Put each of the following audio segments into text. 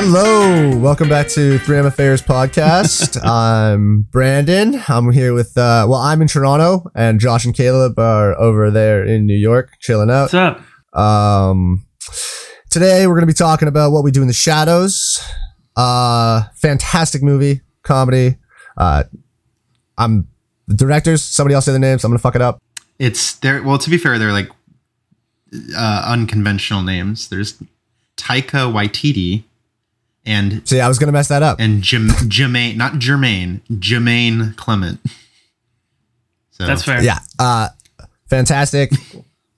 Hello, welcome back to 3MFAers podcast. I'm Brandon. I'm here with, uh, well, I'm in Toronto, and Josh and Caleb are over there in New York, chilling out. What's up? Um, today we're going to be talking about what we do in the shadows. Uh, fantastic movie, comedy. Uh, I'm the directors. Somebody else say the names. I'm going to fuck it up. It's there. Well, to be fair, they're like uh, unconventional names. There's Taika Waititi and See, I was going to mess that up. and Jim, Jermaine, not Jermaine, Jermaine Clement. So That's fair. Yeah. Uh, fantastic.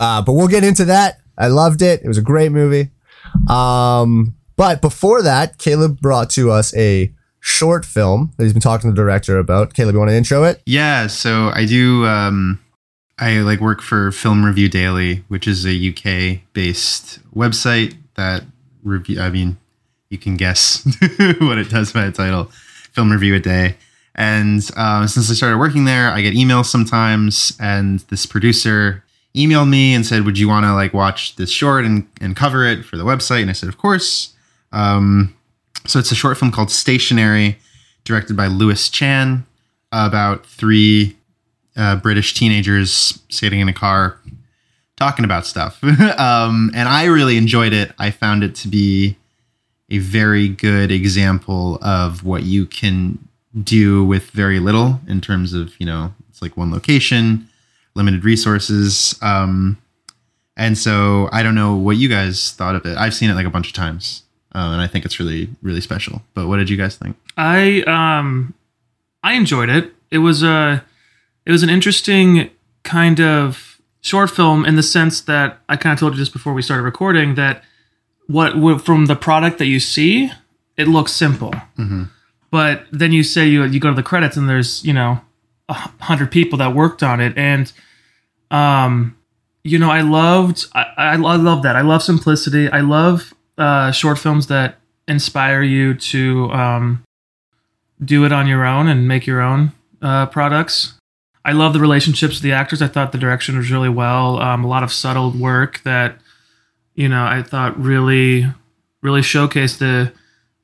uh, but we'll get into that. I loved it. It was a great movie. Um, but before that, Caleb brought to us a short film that he's been talking to the director about. Caleb, you want to intro it? Yeah, so I do. Um, I like work for Film Review Daily, which is a UK based website that review. I mean, you can guess what it does by the title, Film Review a Day. And um, since I started working there, I get emails sometimes, and this producer emailed me and said, "Would you want to like watch this short and and cover it for the website?" And I said, "Of course." Um, so it's a short film called Stationary, directed by Lewis Chan, about three uh, British teenagers sitting in a car talking about stuff. um, and I really enjoyed it. I found it to be a very good example of what you can do with very little in terms of, you know, it's like one location, limited resources. Um, and so I don't know what you guys thought of it. I've seen it like a bunch of times. Uh, and I think it's really, really special. But what did you guys think? I um I enjoyed it. It was a it was an interesting kind of short film in the sense that I kind of told you just before we started recording that what from the product that you see, it looks simple. But then you say you you go to the credits and there's, you know, a hundred people that worked on it and um you know, I loved I, I, I love that. I love simplicity. I love uh, short films that inspire you to um, do it on your own and make your own uh, products. I love the relationships with the actors. I thought the direction was really well. Um, a lot of subtle work that you know I thought really, really showcased the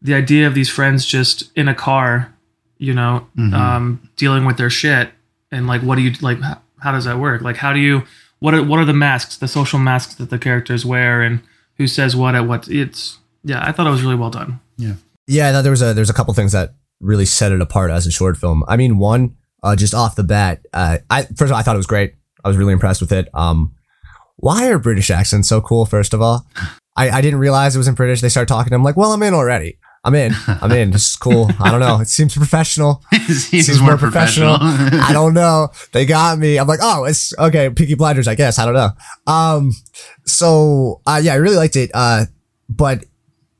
the idea of these friends just in a car, you know, um, dealing with their shit and like what do you like? How, how does that work? Like how do you what are what are the masks, the social masks that the characters wear, and who says what at what? It's yeah, I thought it was really well done. Yeah, yeah, I thought there was a there's a couple things that really set it apart as a short film. I mean, one, uh, just off the bat, uh, I first of all, I thought it was great. I was really impressed with it. Um, why are British accents so cool? First of all, I, I didn't realize it was in British. They started talking. I'm like, well, I'm in already. I'm in. I'm in. This is cool. I don't know. It seems professional. Seems Seems more professional. I don't know. They got me. I'm like, oh, it's okay. Peaky Blinders, I guess. I don't know. Um, so uh, yeah, I really liked it. Uh, but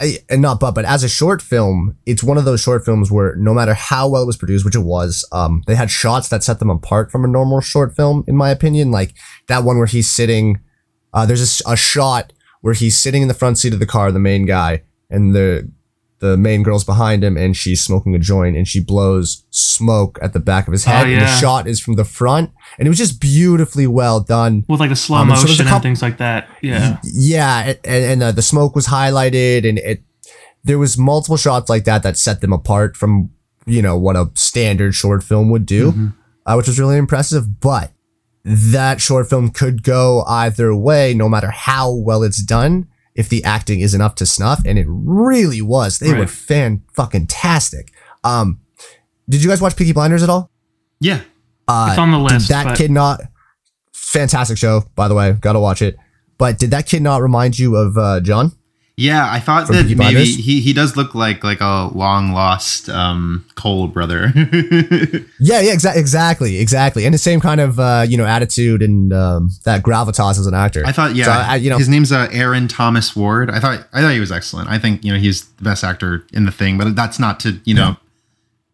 I- and not but but as a short film, it's one of those short films where no matter how well it was produced, which it was, um, they had shots that set them apart from a normal short film, in my opinion. Like that one where he's sitting. Uh, there's a shot where he's sitting in the front seat of the car, the main guy, and the the main girl's behind him, and she's smoking a joint, and she blows smoke at the back of his head. Oh, And the shot is from the front, and it was just beautifully well done. With like the slow Um, and so a motion and things like that. Yeah. yeah and, and uh, the smoke was highlighted and it there was multiple shots like that that set them apart from you know what a standard short film would do uh, which was really impressive but that short film could go either way no matter how well it's done if the acting isn't up to snuff and it really was. They were fan fucking tastic um did you guys watch Peaky Blinders at all? Yeah. uh, It's on the did list. that but kid not fantastic show by the way gotta watch it. But did that kid not remind you of uh, john Yeah, I thought that Peaky maybe he, he does look like like a long lost um Cole brother. yeah yeah exa- exactly exactly and the same kind of uh, you know attitude and um, that gravitas as an actor I thought, yeah, So, I- you know- his name's uh, Aaron Thomas Ward. I thought I thought he was excellent. I think you know he's the best actor in the thing, but that's not to you know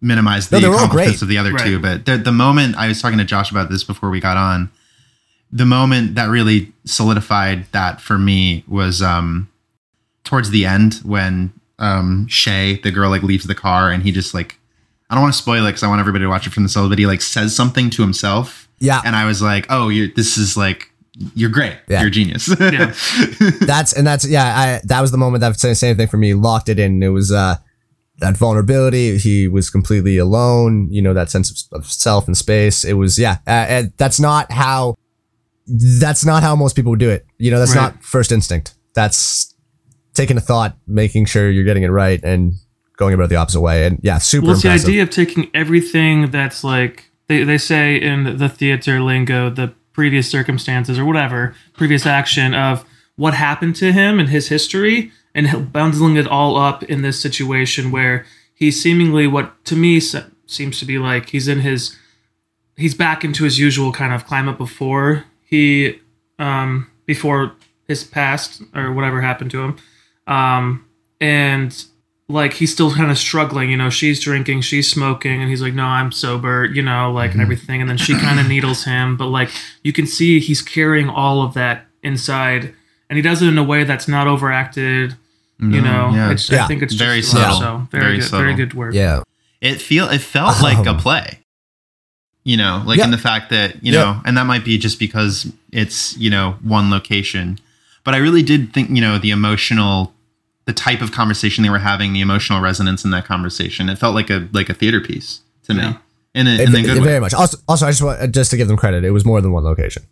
minimize the No, accomplishments of the other Right. two. But the, the moment I was talking to Josh about this before we got on, the moment that really solidified that for me was um towards the end when um Shay, the girl, like leaves the car and he just like I don't want to spoil it because I want everybody to watch it from the start, but he like says something to himself yeah and I was like, "Oh, you're this is like you're great. Yeah. You're a genius. Yeah. that's and that's yeah. I that was the moment that same same thing for me. Locked it in. It was uh that vulnerability. He was completely alone. You know that sense of, of self and space. It was yeah. Uh, and that's not how. That's not how most people would do it. You know, that's Right. not first instinct. That's taking a thought, making sure you're getting it right, and going about it the opposite way. And yeah, super Well, it's the idea of taking everything that's like they, they say in the theater lingo, the previous circumstances or whatever, previous action of what happened to him and his history, and bundling it all up in this situation where he's seemingly what to me seems to be like he's in his he's back into his usual kind of climate before he um before his past or whatever happened to him um and like he's still kind of struggling you know she's drinking she's smoking and he's like no i'm sober you know like and everything and then she kind of needles him but like you can see he's carrying all of that inside and he does it in a way that's not overacted you know yeah. it's, Yeah. i think it's Very just subtle. so very, Very good very good work yeah, it feel it felt like a Um, play you know like Yeah. in the fact that you Yeah. know and that might be just because it's you know one location but i really did think you know the emotional the type of conversation they were having the emotional resonance in that conversation it felt like a like a theater piece to me Yeah. in a, It- in it- way very much. Also, also, I just want just to give them credit. It was more than one location.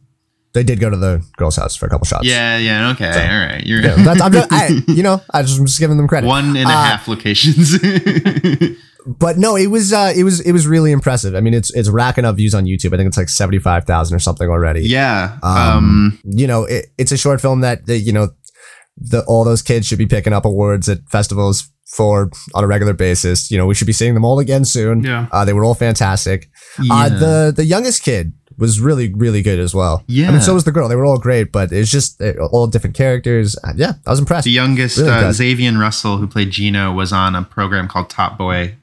They did go to the girl's house for a couple shots. yeah yeah okay So- all right you're Yeah, I'm just, I, you know, I just, I'm just giving them credit. one and a Uh, half locations but no, it was, uh, it was, it was really impressive. I mean, it's, it's racking up views on YouTube. I think it's like seventy five thousand or something already. yeah Um, um you know, it, it's a short film that, that you know, the all those kids should be picking up awards at festivals for on a regular basis. You know, we should be seeing them all again soon. Yeah. Uh, they were all fantastic. yeah. Uh, the the youngest kid was really really good as well. Yeah, I mean, so was the girl. They were all great, but it's just uh, all different characters. Uh, yeah, I was impressed. The youngest, Really uh. Xavier Russell, who played Gino, was on a program called Top Boy,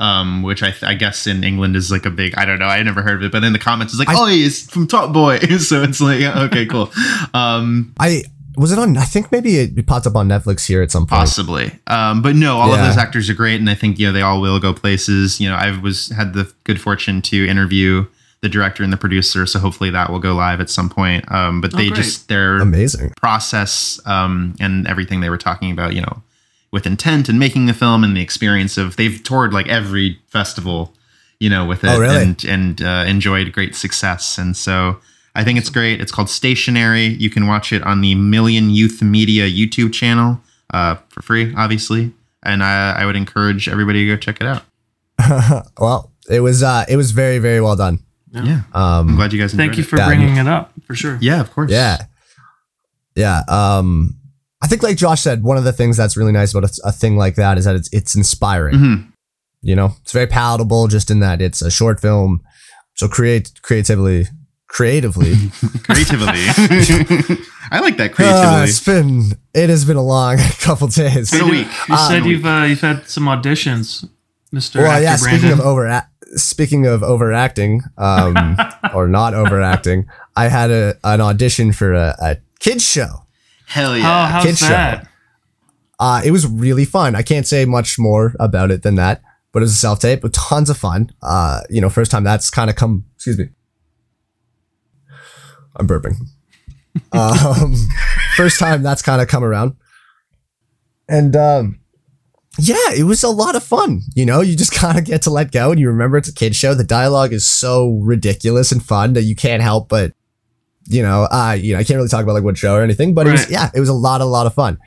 um, which I, th- I guess in England is like a big. I don't know. I never heard of it, but in the comments, it's like, I- oh, he's from Top Boy. so it's like, okay, cool. Um, I was it on. I think maybe it, it popped up on Netflix here at some point. possibly, um, but no, all of those actors are great, and I think you know they all will go places. You know, I was had the good fortune to interview the director and the producer, so hopefully that will go live at some point. Um, but Oh, they great. just they're Amazing. process um, and everything they were talking about, you know, with intent and making the film and the experience of they've toured like every festival, you know, with it Oh, really? and and uh, enjoyed great success. And so I think it's great. It's called Stationary. You can watch it on the Million Youth Media YouTube channel uh, for free, obviously. And I, I would encourage everybody to go check it out. well, it was uh, it was very very well done. Yeah, I'm Um, glad you guys. thank enjoyed you it. for Yeah, bringing it up for sure Yeah, of course. yeah, yeah. Um, I think like Josh said, one of the things that's really nice about a, a thing like that is that it's it's inspiring. Mhm. You know, it's very palatable just in that it's a short film. So create creatively, creatively. Creatively. I like that Uh, creatively. it's been it has been a long couple days. been a week. you Uh, said you've uh, you've had some auditions mr Well, actor yeah. brandon Speaking of over, speaking of overacting, um, or not overacting, I had a an audition for a, a kids show. Hell how, yeah. how's Kids show. Uh, it was really fun. I can't say much more about it than that, but it was a self tape, with tons of fun. Uh, you know, first time that's kind of come. Excuse me. I'm burping. um, first time that's kind of come around, and um, yeah, it was a lot of fun. You know, you just kind of get to let go, and you remember it's a kids show. The dialogue is so ridiculous and fun that you can't help but, you know, uh, you know, I can't really talk about like what show or anything, but it was yeah, it was a lot, a lot of fun.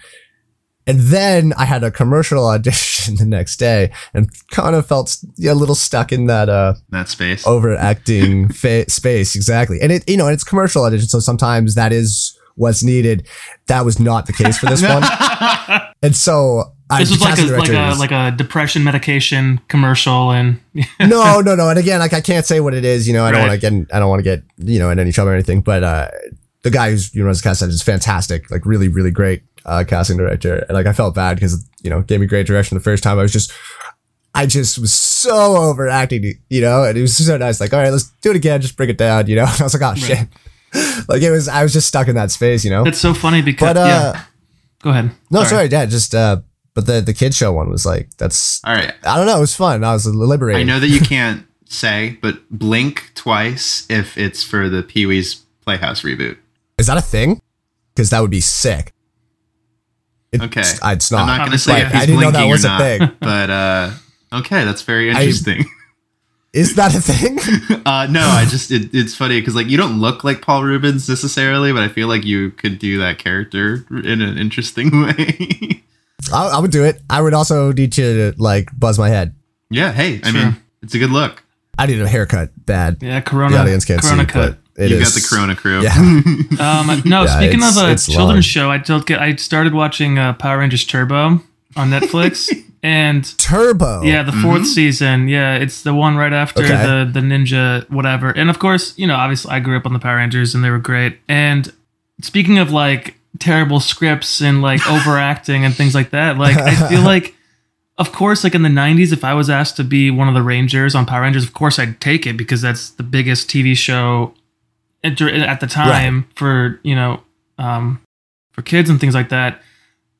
And then I had a commercial audition the next day and kind of felt a little stuck in that uh, that space. overacting fa- space. Exactly. And it, you know, and it's commercial audition. So sometimes that is what's needed. That was not the case for this one. And so I, this was like a like a like a depression medication commercial and no, no, no. And again, like I can't say what it is. You know, I don't Right. want to get, in, I don't want to get, you know, in any trouble or anything. But uh, the guy who's you know runs the casting is fantastic. Like really, really great uh, casting director. And like I felt bad because you know gave me great direction the first time. I was just, I just was so overacting, you know. And it was so nice. Like, all right, let's do it again. Just bring it down, you know. And I was like, oh shit. Like it was, I was just stuck in that space, you know. it's so funny because But uh, yeah go ahead no, sorry, yeah, just uh, but the the kid show one was like that's. All right. I don't know. It was fun. I was liberated. I know that you can't say, but blink twice if it's for the Pee Wee's Playhouse reboot. Is that a thing? Because that would be sick. It- Okay. it's- uh, It's not. I'm not going to say he's I didn't know that was or a thing. but uh, okay, that's very interesting. Is that a thing? uh, no, I just it, it's funny because like you don't look like Paul Reubens necessarily, but I feel like you could do that character in an interesting way. I, I would do it. I would also need to like buzz my head. yeah, hey, I Sure. mean, it's a good look. I need a haircut bad. Yeah, Corona. The audience can't corona see, cut. but it You've is- got the Corona crew. Yeah. Um, no, Yeah, speaking of a children's long. show, I don't get. I started watching uh, Power Rangers Turbo on Netflix, and Turbo. yeah, the 4th season. Yeah, it's the one right after Okay. the the ninja whatever. And of course, you know, obviously, I grew up on the Power Rangers, and they were great. And speaking of like terrible scripts and like overacting and things like that, like I feel like. Of course, like in the 90s, if I was asked to be one of the Rangers on Power Rangers, of course I'd take it because that's the biggest TV show at, at the time for, you know, um, for kids and things like that.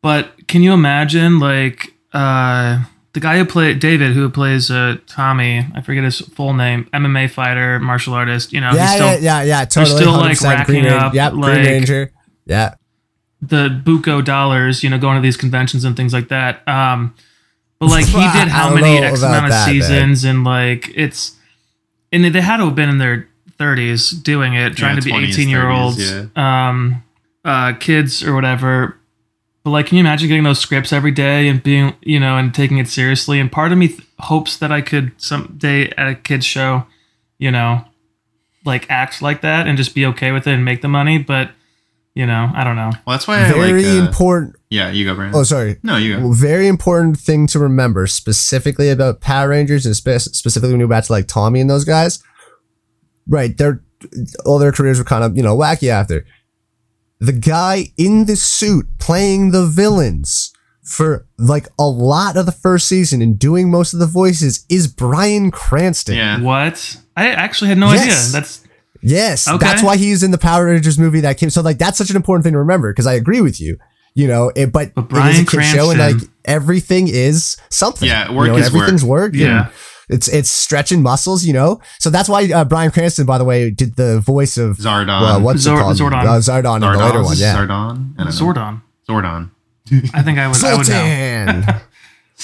But can you imagine, like, uh, the guy who played David, who plays uh, Tommy, I forget his full name, MMA fighter, martial artist, you know, he's Yeah, still yeah, yeah, yeah. Totally. still, like, 100% Green racking Ranger. up, Yep, like- Green Ranger. Yeah. The buco dollars, you know, going to these conventions and things like that. Um, but like he did how many X amount of that, man. seasons, and like it's, and they had to have been in their thirties doing it, trying Yeah, to be 20s, eighteen year olds, 30s, um, uh, kids or whatever. But like, can you imagine getting those scripts every day and being, you know, and taking it seriously? And part of me th- hopes that I could someday at a kids show, you know, like act like that and just be okay with it and make the money. But you know, I don't know. Well, that's why I Very like. Uh, important. yeah, you go, Brandon. Oh, sorry. no, you go. Well, very important thing to remember specifically about Power Rangers and spe- specifically when you back to like Tommy and those guys. Right, their all their careers were kind of you know wacky after. The guy in the suit playing the villains for like a lot of the first season and doing most of the voices is Bryan Cranston. Yeah. What? I actually had no Yes. idea. That's Yes, Okay. that's why he's in the Power Rangers movie that came. So like that's such an important thing to remember because I agree with you. You know, it, but, But it is a Bryan kid show and like everything is something. Yeah, You work know, is everything's work. Yeah. It's it's stretching muscles, you know. So that's why uh, Bryan Cranston, by the way, did the voice of Zardon. Well, what's Zor- it called? Zordon. Uh, Zardon in the Zardon? later one. Yeah, Zardon. I don't know. Zordon. Zordon. I think I would. I would know.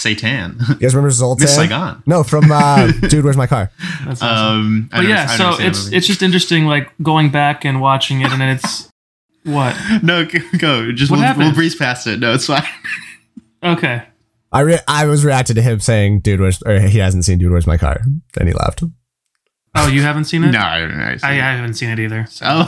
Zoltan. Satan. you guys remember Zoltan? Miss Saigon. No, from uh, Dude, Where's My Car? That's awesome. Um, but yeah, so never seen that it's it's just interesting, like going back and watching it, and then it's what? no, go. Just What we'll, we'll breeze past it. No, it's fine. Okay, I re- I was reacting to him saying, "Dude, where's?" Or he hasn't seen Dude, Where's My Car? Then he laughed. Oh, you haven't seen it? no, I don't know. I, I, I haven't seen it either. So. Oh.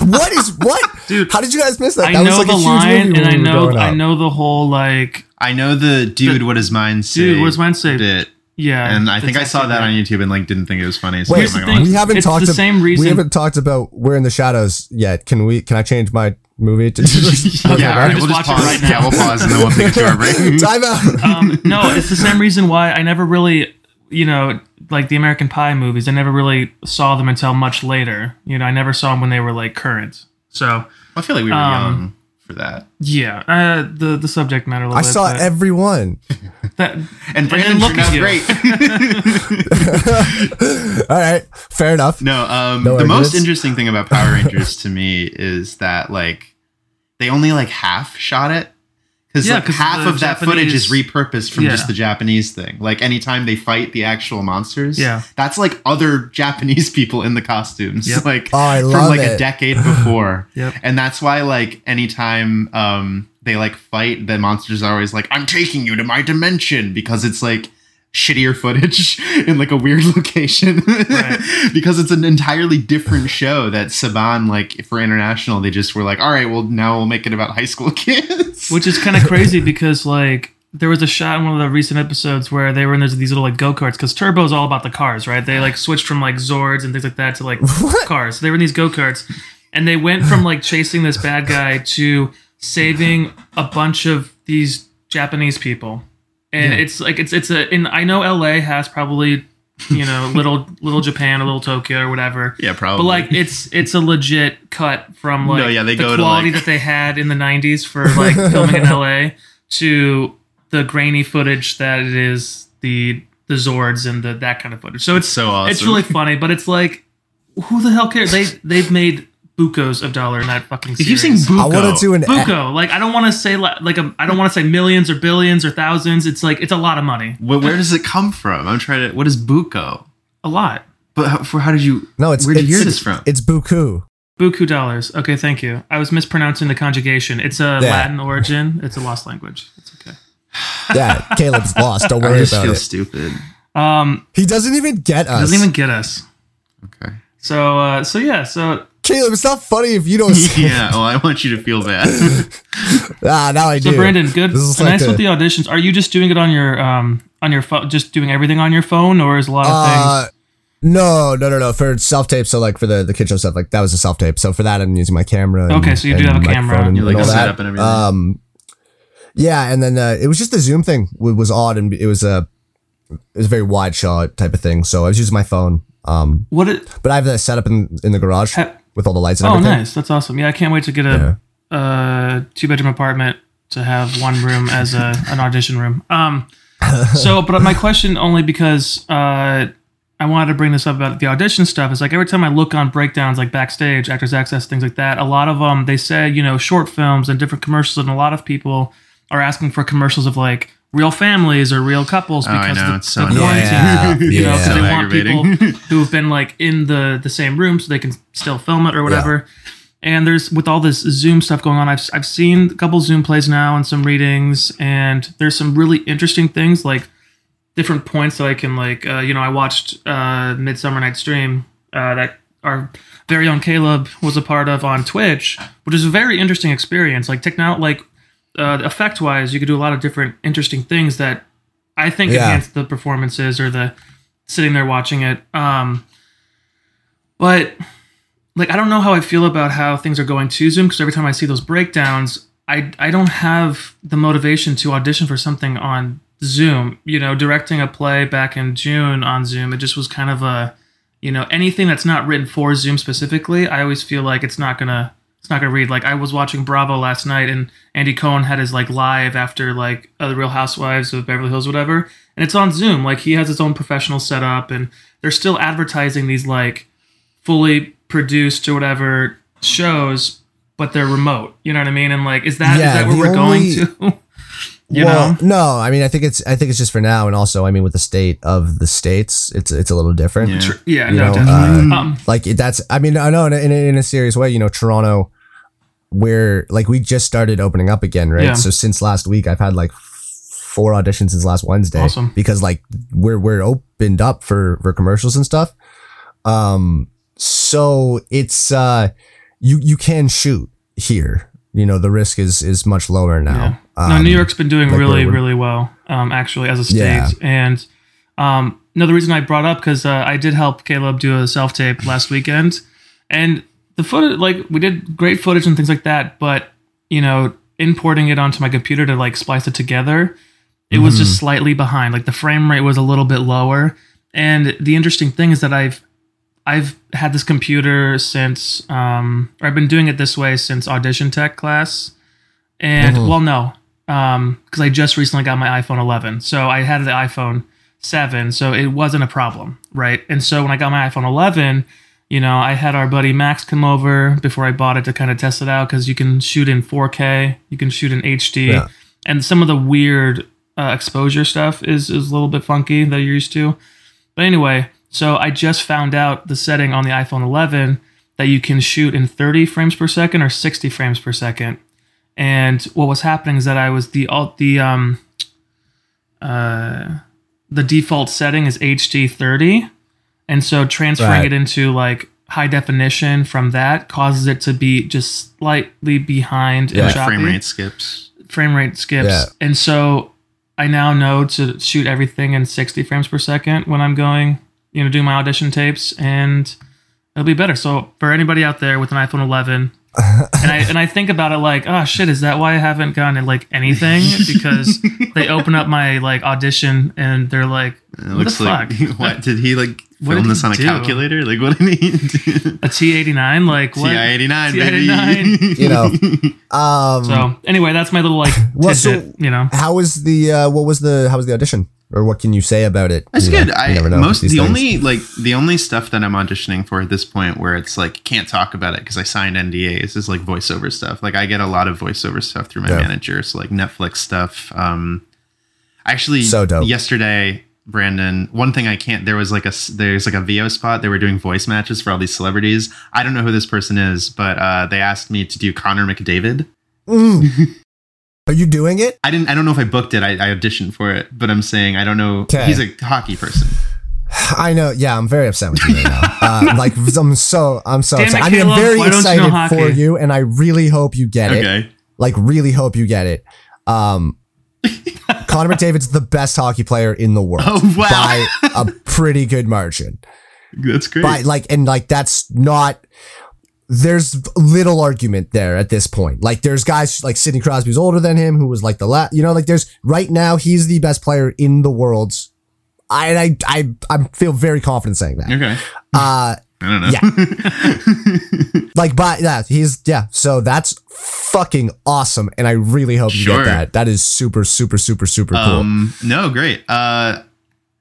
What is what, Dude, How did you guys miss that? I that know was like the a huge line, movie and I know I know the whole like, I know the dude. what does mine say? dude, what's mine say? Bit, Yeah, and I think I saw that on YouTube and like didn't think it was funny. So Wait, Here's I'm the thing. we haven't It's talked. the ab- same reason- We haven't talked about We're in the Shadows yet. Can we? Can I change my movie to? Okay, yeah, all we'll right, just we'll just watch it pause. right now. Yeah, we'll pause and then we'll take it to our break. Time out. um, no, it's the same reason why I never really, you know, like the American Pie movies. I never really saw them until much later. You know, I never saw them when they were like current. So I feel like we were Um, young for that. yeah, uh, the the subject matter. A little I bit, saw everyone. that. And Brandon look turned at great. All right, fair enough. No, um, No the most arguments? interesting thing about Power Rangers to me is that like they only like half shot it because Yeah, like 'cause half of that footage is repurposed from Yeah. just the Japanese thing. Like anytime they fight the actual monsters, Yeah. that's like other Japanese people in the costumes, Yep. like Oh, I from love like it. a decade before. Yep. And that's why like anytime um they like fight, the monsters are always like, "I'm taking you to my dimension," because it's like shittier footage in like a weird location Right. because it's an entirely different show that Saban like for international they just were like all right well now we'll make it about high school kids Which is kind of crazy because like there was a shot in one of the recent episodes where they were in these these little like go karts because Turbo is all about the cars, right? They like switched from like Zords and things like that to like What? cars. They were in these go karts, and they went from like chasing this bad guy to saving a bunch of these Japanese people. And Yeah. it's like it's it's a and I know LA has probably you know little little Japan or little Tokyo or whatever. yeah probably But like it's it's a legit cut from like No, yeah, they the go to, quality like- that they had in the '90s for like filming in LA to the grainy footage that it is the the Zords and the that kind of footage. So it's so awesome it's really funny, but it's like who the hell cares? They they've made bucos of dollar in that fucking If series. you've seen Buko, I want to do an buco, like I don't want to say li- like a, I don't want to say millions or billions or thousands. It's like it's a lot of money, where, where does it come from? I'm trying to. What is Buko? a lot. But how, for how did you? no, it's Where did you it's, hear this from? It's buku. Buku dollars. Okay, thank you. I was mispronouncing the conjugation. It's a Yeah. Latin origin. It's a lost language. It's okay. Yeah, Caleb's lost. Don't worry I worry just about feel it. stupid. Um, He doesn't even get us. He doesn't even get us. Okay. So, uh, so yeah, so Caleb, it's not funny if you don't. Say Yeah. Well, I want you to feel bad. Ah, now I do. So Brandon, good. This is nice like with a- the auditions. Are you just doing it on your um on your phone, just doing everything on your phone, or is a lot of Uh, things? no, no, no, no. For self tape, so like for the the kid show stuff, like that was a self tape. So for that, I'm using my camera. and- Okay, so you do have a camera. and, You like and all that. and everything. Um, yeah, and then uh, it was just the Zoom thing wa- was odd, and it was a it was a very wide shot type of thing. So I was using my phone. Um, What? It, but I have that set up in in the garage Ha- with all the lights and oh, everything. nice. That's awesome. Yeah, I can't wait to get a uh two bedroom apartment to have one room as a an audition room. Um, so, but my question only because uh. I wanted to bring this up about the audition stuff. Is like every time I look on breakdowns, like backstage, actors access, things like that. A lot of them they say you know short films and different commercials, and a lot of people are asking for commercials of like real families or real couples Oh, because know, the, it's so the annoying. quarantine, Yeah, you know, because yeah. they want people who have been like in the the same room so they can still film it or whatever. And there's with all this Zoom stuff going on, I've I've seen a couple Zoom plays now and some readings, and there's some really interesting things like different points that I can like. Uh, you know, I watched uh, Midsummer Night's Dream uh, that our very own Caleb was a part of on Twitch, which is a very interesting experience. Like techno, like uh, effect wise, you could do a lot of different interesting things that I think Yeah. enhance the performances or the sitting there watching it. Um, but like I don't know how I feel about how things are going to Zoom because every time I see those breakdowns, I I don't have the motivation to audition for something on Zoom. You know, directing a play back in June on Zoom, it just was kind of a you know anything that's not written for Zoom specifically. I always feel like it's not gonna it's not gonna read. Like I was watching Bravo last night, and Andy Cohen had his like live after like uh, the Real Housewives of Beverly Hills, whatever, and it's on Zoom. Like he has his own professional setup, and they're still advertising these like fully produced or whatever shows, but they're remote. You know what I mean? And like, is that is Yeah, that where we're only- going to? you well, know? no, I mean, I think it's I think it's just for now, and also, I mean, with the state of the states, it's it's a little different. Yeah. Yeah, no, know, definitely. uh, um, Like that's, I mean, I know in a, in a, in a serious way, you know, Toronto, where like we just started opening up again, right? Yeah. So since last week, I've had like four auditions since last Wednesday, Awesome. because like we're we're opened up for for commercials and stuff. Um, so it's uh, you you can shoot here. You know, the risk is is much lower now. Yeah. no, Um, New York's been doing like really, we're- really well, um, actually, as a state. Yeah. And um, another reason I brought up because uh, I did help Caleb do a self tape last weekend, and the footage, like, we did great footage and things like that. But you know, importing it onto my computer to like splice it together, it was Mm-hmm. just slightly behind. Like the frame rate was a little bit lower. And the interesting thing is that I've I've had this computer since um, or I've been doing it this way since audition tech class. And Mhm. well, no, because I just recently got my iPhone 11, so I had the iPhone 7, so it wasn't a problem, right? And so when I got my iPhone 11, you know, I had our buddy Max come over before I bought it to kind of test it out because you can shoot in 4K, you can shoot in HD, Yeah. and some of the weird uh, exposure stuff is is a little bit funky that you're used to. But anyway, so I just found out the setting on the iPhone 11 that you can shoot in 30 frames per second or 60 frames per second. And what was happening is that I was the alt the um uh the default setting is HD 30, and so transferring Right. it into like high definition from that causes it to be just slightly behind Yeah. and frame rate skips. frame rate skips. Yeah. And so I now know to shoot everything in 60 frames per second when I'm going, you know, do my audition tapes and it'll be better. So for anybody out there with an iPhone 11, and I and I think about it like, oh shit, is that why I haven't gotten like anything? Because they open up my like audition and they're like, It what looks the like fuck? what did he like What film this he on a do? calculator? Like what did he do? A T eighty nine, like what? TI eighty nine, TI-89. baby. You know. Um, So anyway, that's my little like Well, so- tidbit. you know, how was the uh, what was the how was the audition or what can you say about it? That's You know, good. you I never know most the things. only like the only stuff that I'm auditioning for at this point where it's like can't talk about it because I signed NDAs is like voiceover stuff. Like I get a lot of voiceover stuff through my Yeah. manager, so like Netflix stuff. Um, actually, So dope. yesterday, Brandon. One thing I can't. There was like a there's like a VO spot. They were doing voice matches for all these celebrities. I don't know who this person is, but uh, they asked me to do Connor McDavid. Mm. Are you doing it? I didn't. I don't know if I booked it. I, I auditioned for it, but I'm saying I don't know. 'Kay. He's a hockey person. I know. Yeah, I'm very upset with you right now. Uh, like I'm so I'm so Damn it, upset. I mean, I'm very why don't you know excited for you, and I really hope you get it. Okay. Like, really hope you get it. Um, Connor McDavid's the best hockey player in the world Oh, wow. by a pretty good margin. That's great. By like, and like that's not. There's little argument there at this point. Like, there's guys like Sidney Crosby's older than him, who was like the last. You know, like there's right now he's the best player in the world. I I I I feel very confident saying that. Okay. Uh, I don't know. Yeah. like by that he's yeah so that's fucking awesome and i really hope you Sure. get that that is super super super super cool um, no, great. Uh,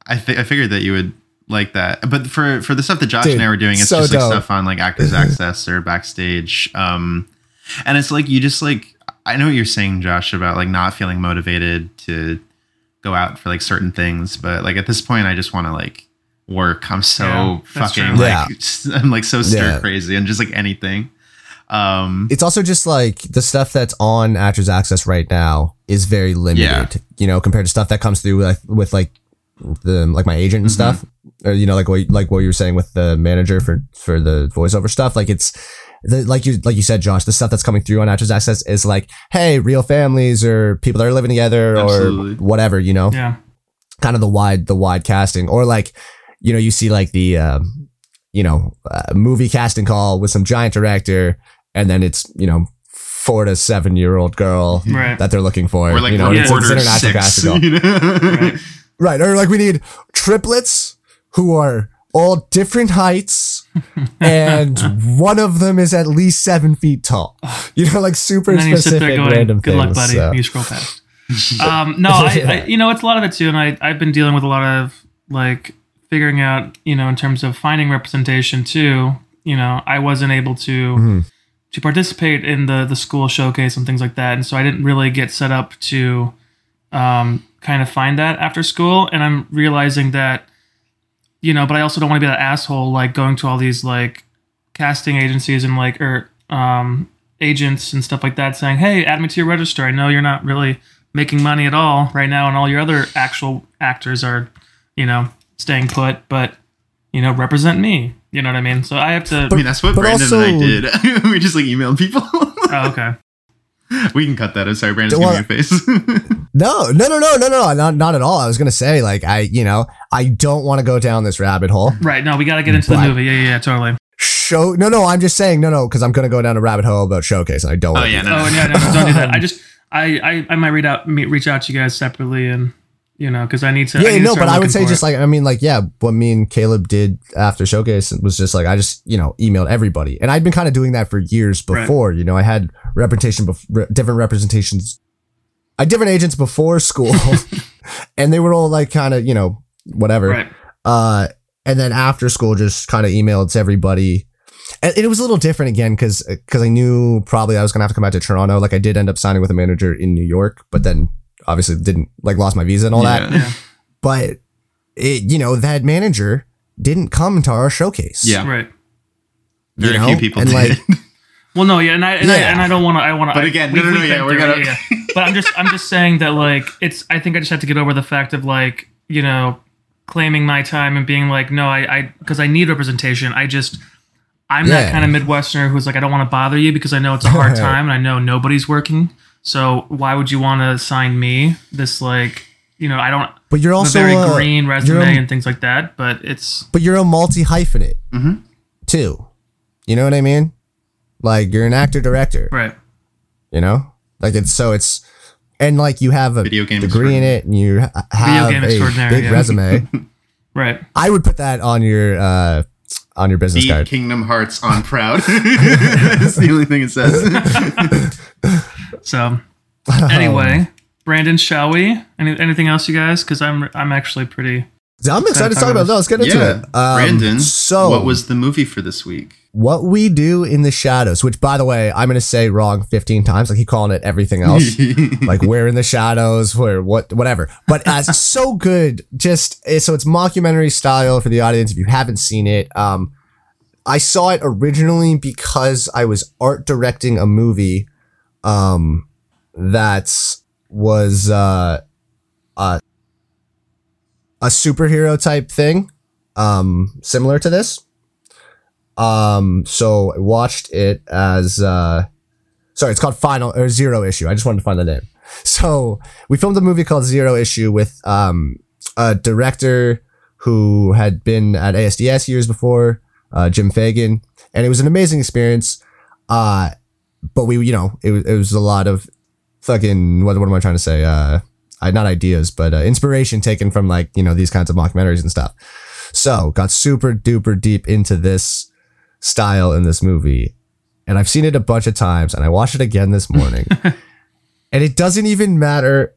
I th- I figured that you would like that, but for for the stuff that Josh Dude, and I were doing, it's so just like dope. stuff on like Actors Access or backstage. Um, and it's like you just like I know what you're saying, Josh, about like not feeling motivated to go out for like certain things, but like at this point, I just want to like work. I'm so Yeah, fucking true. like I'm like so stir Yeah. crazy and just like anything. Um, it's also just like the stuff that's on actors access right now is very limited Yeah. you know compared to stuff that comes through with, with like the like my agent and Mm-hmm. stuff or you know like what like what you were saying with the manager for for the voiceover stuff like it's the, like you like you said Josh the stuff that's coming through on actors access is like hey real families or people that are living together Absolutely. or whatever you know yeah, kind of the wide the wide casting or like you know you see like the um, you know uh, movie casting call with some giant director and then it's you know four to seven year old girl Right. that they're looking for or like you know and it's, it's reporter international casting call. You know? right. right or like we need triplets who are all different heights and one of them is at least seven feet tall you know like super And then you sit specific there going, random "Good luck, buddy." so. You scroll past. um, no, I, I, you know, it's a lot of it too, and I, I've been dealing with a lot of like figuring out, you know, in terms of finding representation too. You know, I wasn't able to Mhm. to participate in the the school showcase and things like that, and so I didn't really get set up to um, kind of find that after school. And I'm realizing that, you know, but I also don't want to be that asshole like going to all these like casting agencies and like or um, agents and stuff like that saying, "Hey, add me to your register. I know you're not really making money at all right now, and all your other actual actors are, you know, staying put, but you know, represent me." You know what I mean? So I have to. I mean, that's what But Brandon and I did. we just like emailed people. oh, okay. we can cut that. I'm sorry, Brandon's Well- giving me a face. No, no, no, no, no, no, not, not at all. I was gonna say, like, I, you know, I don't want to go down this rabbit hole. Right. No, we got to get into the movie. Yeah, yeah, yeah, totally. Show, no, no, I'm just saying, no, no, because I'm gonna go down a rabbit hole about showcase, and I don't. oh wanna yeah, do no, Oh, no. and yeah, no, don't do that. I just, I, I, I might read out, me- reach out to you guys separately, and you know, because I need to. Need Yeah, to no, start but I would say just it. like, I mean, like, yeah, what me and Caleb did after showcase was just like, I just, you know, emailed everybody, and I'd been kind of doing that for years Right. before. You know, I had representation, before, different representations, I had different agents before school, and they were all like, kind of, you know, whatever. right. Uh, and then after school, just kind of emailed to everybody. And it was a little different again because because I knew probably I was gonna have to come back to Toronto. Like I did end up signing with a manager in New York, but then obviously didn't like lost my visa and all that. Yeah. Yeah. But it, you know, that manager didn't come to our showcase. Yeah. Right. you Very know? few people and did. like Well, no, yeah, and I and, I, and I don't want to. I want to. But again, no, no, no, yeah, we're gonna- But I'm just, I'm just saying that like it's. I think I just have to get over the fact of like you know claiming my time and being like, no, I, I, because I need representation. I just. I'm that kind of Midwesterner who's like, I don't want to bother you because I know it's a hard time and I know nobody's working. So why would you want to sign me? This like, you know, I don't. but you're I'm a also very uh, green resume a- and things like that, but it's but you're a multi hyphenate Mhm. too. You know what I mean? Like you're an actor director. right. You know, like it's so it's and like you have a Video game degree in it, and you ha- have game a big yeah. resume. Right. I would put that on your uh, on your business Beat card. Kingdom Hearts on proud. That's the only thing it says. So anyway, Brandon, shall we? Any, anything else, you guys? Because I'm I'm actually pretty. I'm excited to talk about. it. No, let's get into yeah, it. Um, Brandon. So what was the movie for this week? what we do in the shadows? Which, by the way, I'm gonna say wrong 15 times. Like he calling it everything else. like we're in the shadows, where what, whatever. But uh, it's so good. Just eh, so it's mockumentary style for the audience. If you haven't seen it, um, I saw it originally because I was art directing a movie, um, that was uh, uh, a superhero type thing, um, similar to this. Um, so I watched it as uh, sorry, it's called Final or Zero Issue. I just wanted to find the name. So we filmed a movie called Zero Issue with um, a director who had been at ASDS years before, uh, Jim Fagan, and it was an amazing experience. Uh, but we, you know, it was it was a lot of fucking what what am I trying to say? Uh, I, not ideas, but uh, inspiration taken from like you know these kinds of mockumentaries and stuff. So got super duper deep into this style in this movie, and I've seen it a bunch of times, and I watched it again this morning, and it doesn't even matter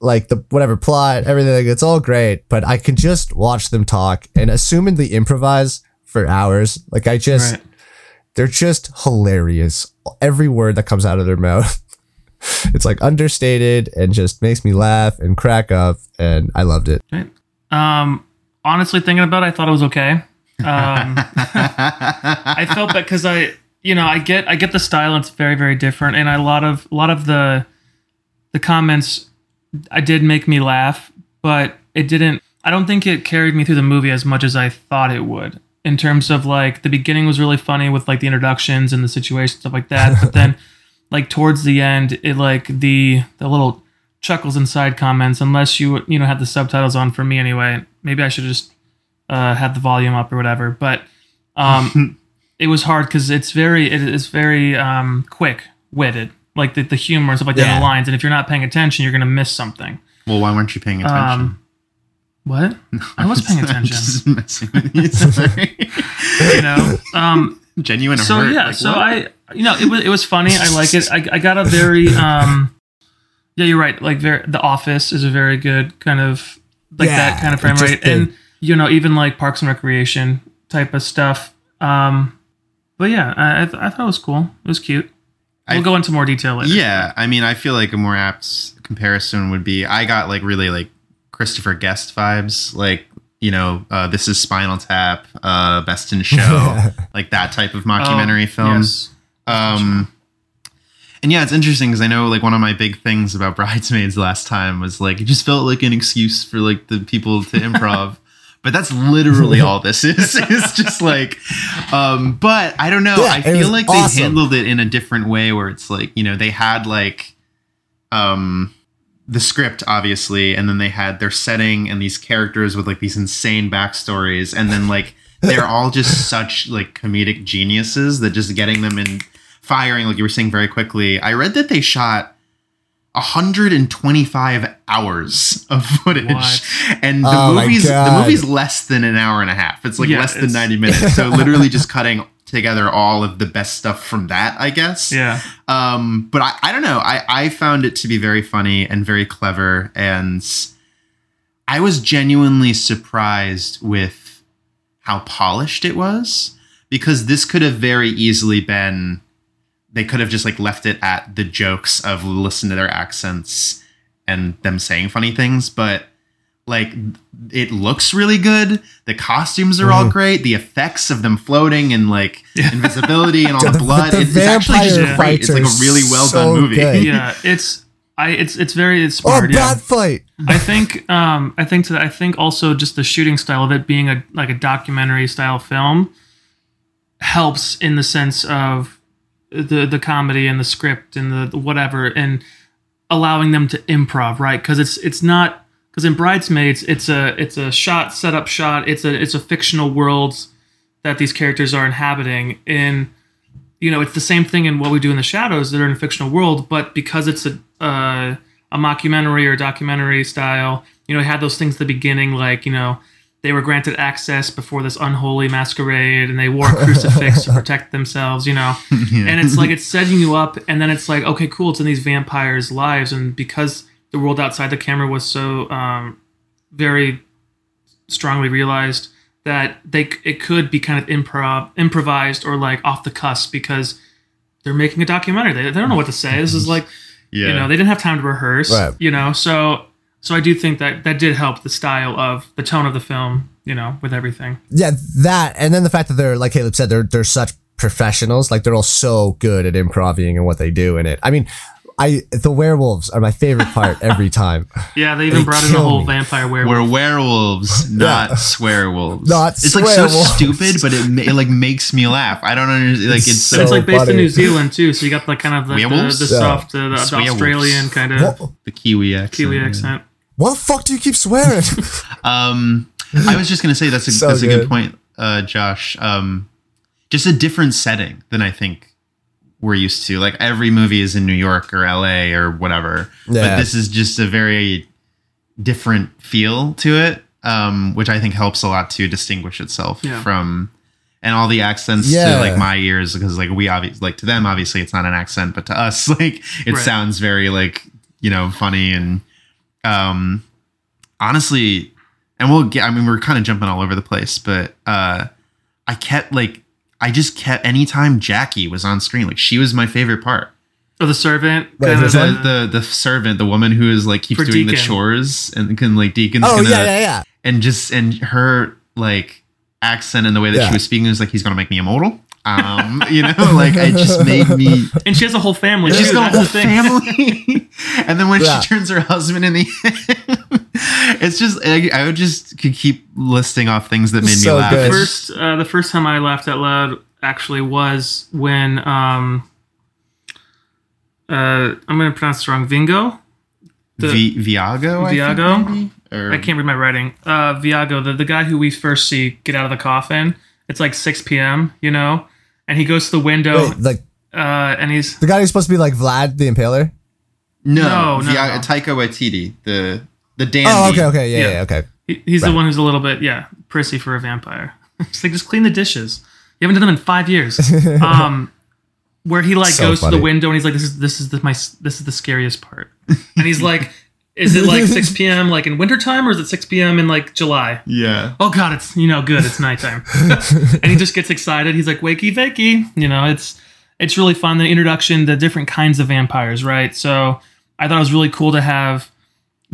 like the whatever plot, everything. It's all great, but I can just watch them talk and assuming they improvise for hours. Like I just, Right. They're just hilarious. Every word that comes out of their mouth. It's like understated and just makes me laugh and crack up, and I loved it. Um, honestly, thinking about it, I thought it was okay. Um, I felt that because I, you know, I get I get the style. It's very very different, and a lot of a lot of the the comments I did make me laugh, but it didn't. I don't think it carried me through the movie as much as I thought it would. In terms of like the beginning was really funny with like the introductions and the situation stuff like that, but then like towards the end, it like the the little chuckles inside comments. Unless you you know had the subtitles on for me anyway, maybe I should just uh, had the volume up or whatever. But um, it was hard because it's very it is very um, quick witted, like the, the humor and stuff like that in Yeah. the lines. And if you're not paying attention, you're gonna miss something. well, why weren't you paying attention? Um, what? I was paying attention. just messing with you. You know. Um, Genuine so hurt. yeah, Like, so what? I you know it was it was funny. I like it. I, I got a very um, yeah, you're right. Like very, The Office is a very good kind of like Yeah, that kind of frame rate, and you know even like Parks and Recreation type of stuff. Um, but yeah, I I, th- I thought it was cool. It was cute. We'll I- go into more detail later. Yeah, I mean, I feel like a more apt comparison would be I got like really like Christopher Guest vibes, like you know, uh, this is Spinal Tap, uh, Best in Show, like that type of mockumentary Oh, film. yes. Um, and yeah, it's interesting because I know like one of my big things about Bridesmaids last time was like it just felt like an excuse for like the people to improv. But that's literally all this is. It's just like, um, but I don't know. Yeah, I feel was like awesome. they handled it in a different way where it's like, you know, they had like, um, the script obviously, and then they had their setting and these characters with like these insane backstories, and then like they're all just such like comedic geniuses that just getting them in firing, like you were saying very quickly. I read that they shot 125 hours of footage, What? and the Oh movie's the movie's less than an hour and a half. It's like Yeah, less than 90 minutes. So literally just cutting together all of the best stuff from that, I guess. Yeah. Um, but I, I don't know. I, I found it to be very funny and very clever. And I was genuinely surprised with how polished it was because this could have very easily been, they could have just like left it at the jokes of listen to their accents and them saying funny things. But like it looks really good. The costumes are all Mhm. great. The effects of them floating and like invisibility and all The- the, the- blood. the it- it's actually just great. It's like a really well so done movie. good. Yeah. It's I it's it's very it's Oh, smart. yeah. bat fight! I think um I think to I think also just the shooting style of it being a like a documentary style film helps in the sense of the the comedy and the script and the, the whatever and allowing them to improv right because it's it's not because in bridesmaids it's a it's a shot setup shot it's a it's a fictional world that these characters are inhabiting in you know it's the same thing in what we do in the shadows that are in a fictional world but because it's a uh, a mockumentary or documentary style you know it had those things at the beginning like you know they were granted access before this unholy masquerade and they wore a crucifix to protect themselves, you know. Yeah. And it's like it's setting you up and then it's like, okay, cool, it's in these vampires' lives and because the world outside the camera was so um, very strongly realized that they it could be kind of improv improvised or like off the cusp because they're making a documentary. They, they don't know what to say. This is like yeah. you know they didn't have time to rehearse Right. you know so so i do think that that did help the style of the tone of the film you know with everything Yeah, that and then the fact that they're like Caleb said, they're they're such professionals. Like they're all so good at improvising and what they do in it. I mean, I the werewolves are my favorite part every time. yeah they even They brought in the whole me. vampire werewolf We're werewolves, not swearwolves. Not it's like so stupid, but it, it like makes me laugh. I don't understand. Like it's So and it's like based in. New Zealand too so you got the kind of like the, Werewolves? the Yeah. soft uh, the, the australian kind of What, the Kiwi accent. kiwi yeah. accent what the fuck do you keep swearing? Um, I was just gonna say that's a So that's a good good. point, uh, Josh. Um, just a different setting than I think we're used to. Like every movie is in New York or L.A. or whatever, Yeah. but this is just a very different feel to it, um, which I think helps a lot to distinguish itself Yeah. from. And all the accents Yeah. to like my ears, because like we obviously like to them, obviously it's not an accent, but to us, like it Right. sounds very like you know funny and um honestly and we'll get i mean we're kind of jumping all over the place but uh i kept like i just kept anytime jackie was on screen like she was my favorite part or the servant Wait, kind the, the the servant the woman who is like keeps For doing the chores and can like deacon's oh gonna yeah, yeah, yeah. and just and her like accent and the way that Yeah. she was speaking was like he's gonna make me immortal um you know like it just made me and she has a whole family She's too, got a whole family. and then when Yeah. she turns her husband in the end, it's just I, I would just could keep listing off things that made So me laugh. good. It's- first uh, the first time I laughed out loud actually was when um uh I'm gonna pronounce it wrong Vingo the- Vi- Viago, I think, Viago? maybe? Or- I can't read my writing uh Viago the, the guy who we first see get out of the coffin it's like 6 p.m. you know and he goes to the window Wait, like uh and he's the guy who's supposed to be like Vlad the Impaler. No, No, no, Via- no. Taika Waititi, the the dandy. Oh, okay, okay, yeah, Yeah. yeah, okay. he, he's Right. the one who's a little bit yeah prissy for a vampire it's like just clean the dishes you haven't done them in five years um where he like So goes to the window and he's like this is this is the, my this is the scariest part and he's like is it like 6 p.m like in wintertime or is it 6 p.m in like july Yeah. oh god it's you know good it's nighttime and he just gets excited he's like wakey wakey. you know it's it's really fun the introduction the different kinds of vampires right so i thought it was really cool to have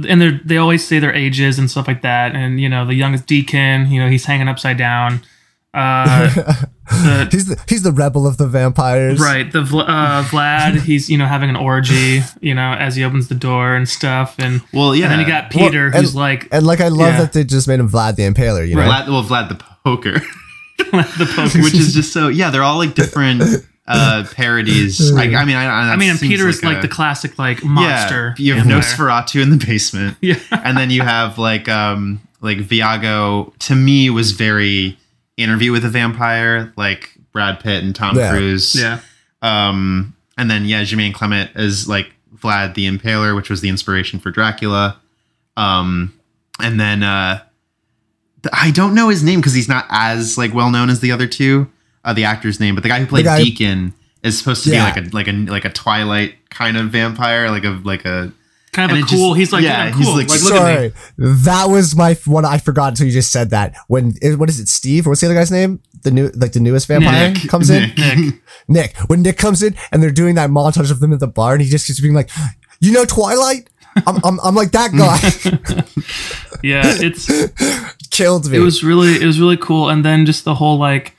and they they always say their ages and stuff like that and you know the youngest deacon you know he's hanging upside down uh the He's the he's the rebel of the vampires. right the uh vlad he's you know having an orgy you know as he opens the door and stuff and, Well, yeah. and then you got Well, peter and- who's like And like I love Yeah. that they just made him Vlad the Impaler, you know? Vlad, well, Vlad the poker, the poker which is just so yeah. They're all like different uh parodies. I, I mean, I, I, I mean, and that seems Peter is like a- the classic like monster. Yeah, you have vampire. Nosferatu in the basement. Yeah. and then you have like um like Viago to me was very interview with a vampire like Brad Pitt and Tom Yeah. Cruise. Yeah. Um and then yeah, Jermaine Clement is like Vlad the Impaler, which was the inspiration for Dracula. Um and then uh th- I don't know his name because he's not as like well known as the other two, uh, the actor's name, but the guy who played guy- Deacon is supposed to Yeah. be like a like a like a Twilight kind of vampire, like a like a Kind of a it just- cool. he's like, yeah, yeah, he's cool. like, Like, look at me. Sorry, that was my one. I forgot until you just said that. When what is it? Steve or what's the other guy's name? The new like the newest vampire Nick. comes in. Nick. Nick. When Nick comes in and they're doing that montage of them at the bar, and he just keeps being like, "You know Twilight." I'm, I'm, I'm like that guy. Yeah, it's Killed me. it was really it was really cool. And then just the whole like,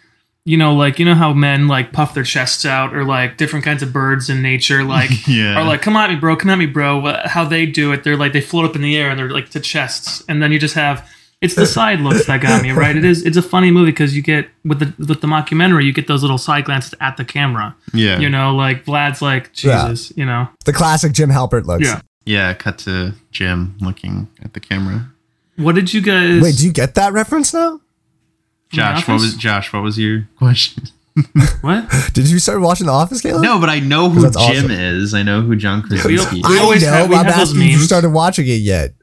you know, like you know how men like puff their chests out, or like different kinds of birds in nature, like Yeah. are like, come at me, bro, come at me, bro. How they do it, they're like they float up in the air and they're like to chests, and then you just have. It's the side looks that got me right. It is. It's a funny movie because you get with the with the mockumentary, you get those little side glances at the camera. yeah. You know, like Vlad's like Yeah. Jesus. You know, the classic Jim Halpert looks. yeah. Yeah, cut to Jim looking at the camera. What did you guys? Wait, do you get that reference now? Josh, what was Josh? What was your question? what? Did you start watching The Office, Caleb? No, but I know who Jim awesome. is. I know who John Krasinski. We is. I always know. have- we I'm have those asking if you started watching it yet.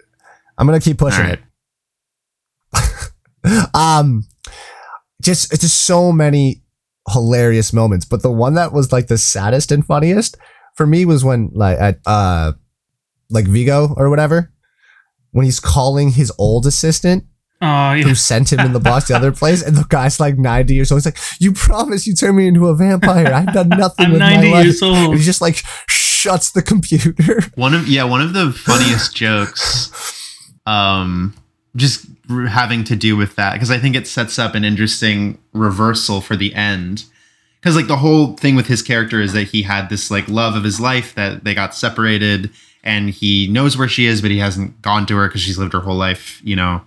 I'm gonna keep pushing All right. it. um, just it's just so many hilarious moments. But the one that was like the saddest and funniest for me was when like at uh like Vigo or whatever when he's calling his old assistant Oh yeah. who sent him in the box the other place, and the guy's like ninety years old. He's like, "You promised you turn me into a vampire. I've done nothing I'm with 90 my life." years old. And he just like shuts the computer. One of yeah, one of the funniest jokes, um, just having to do with that because I think it sets up an interesting reversal for the end. Because like the whole thing with his character is that he had this like love of his life that they got separated, and he knows where she is, but he hasn't gone to her because she's lived her whole life, you know.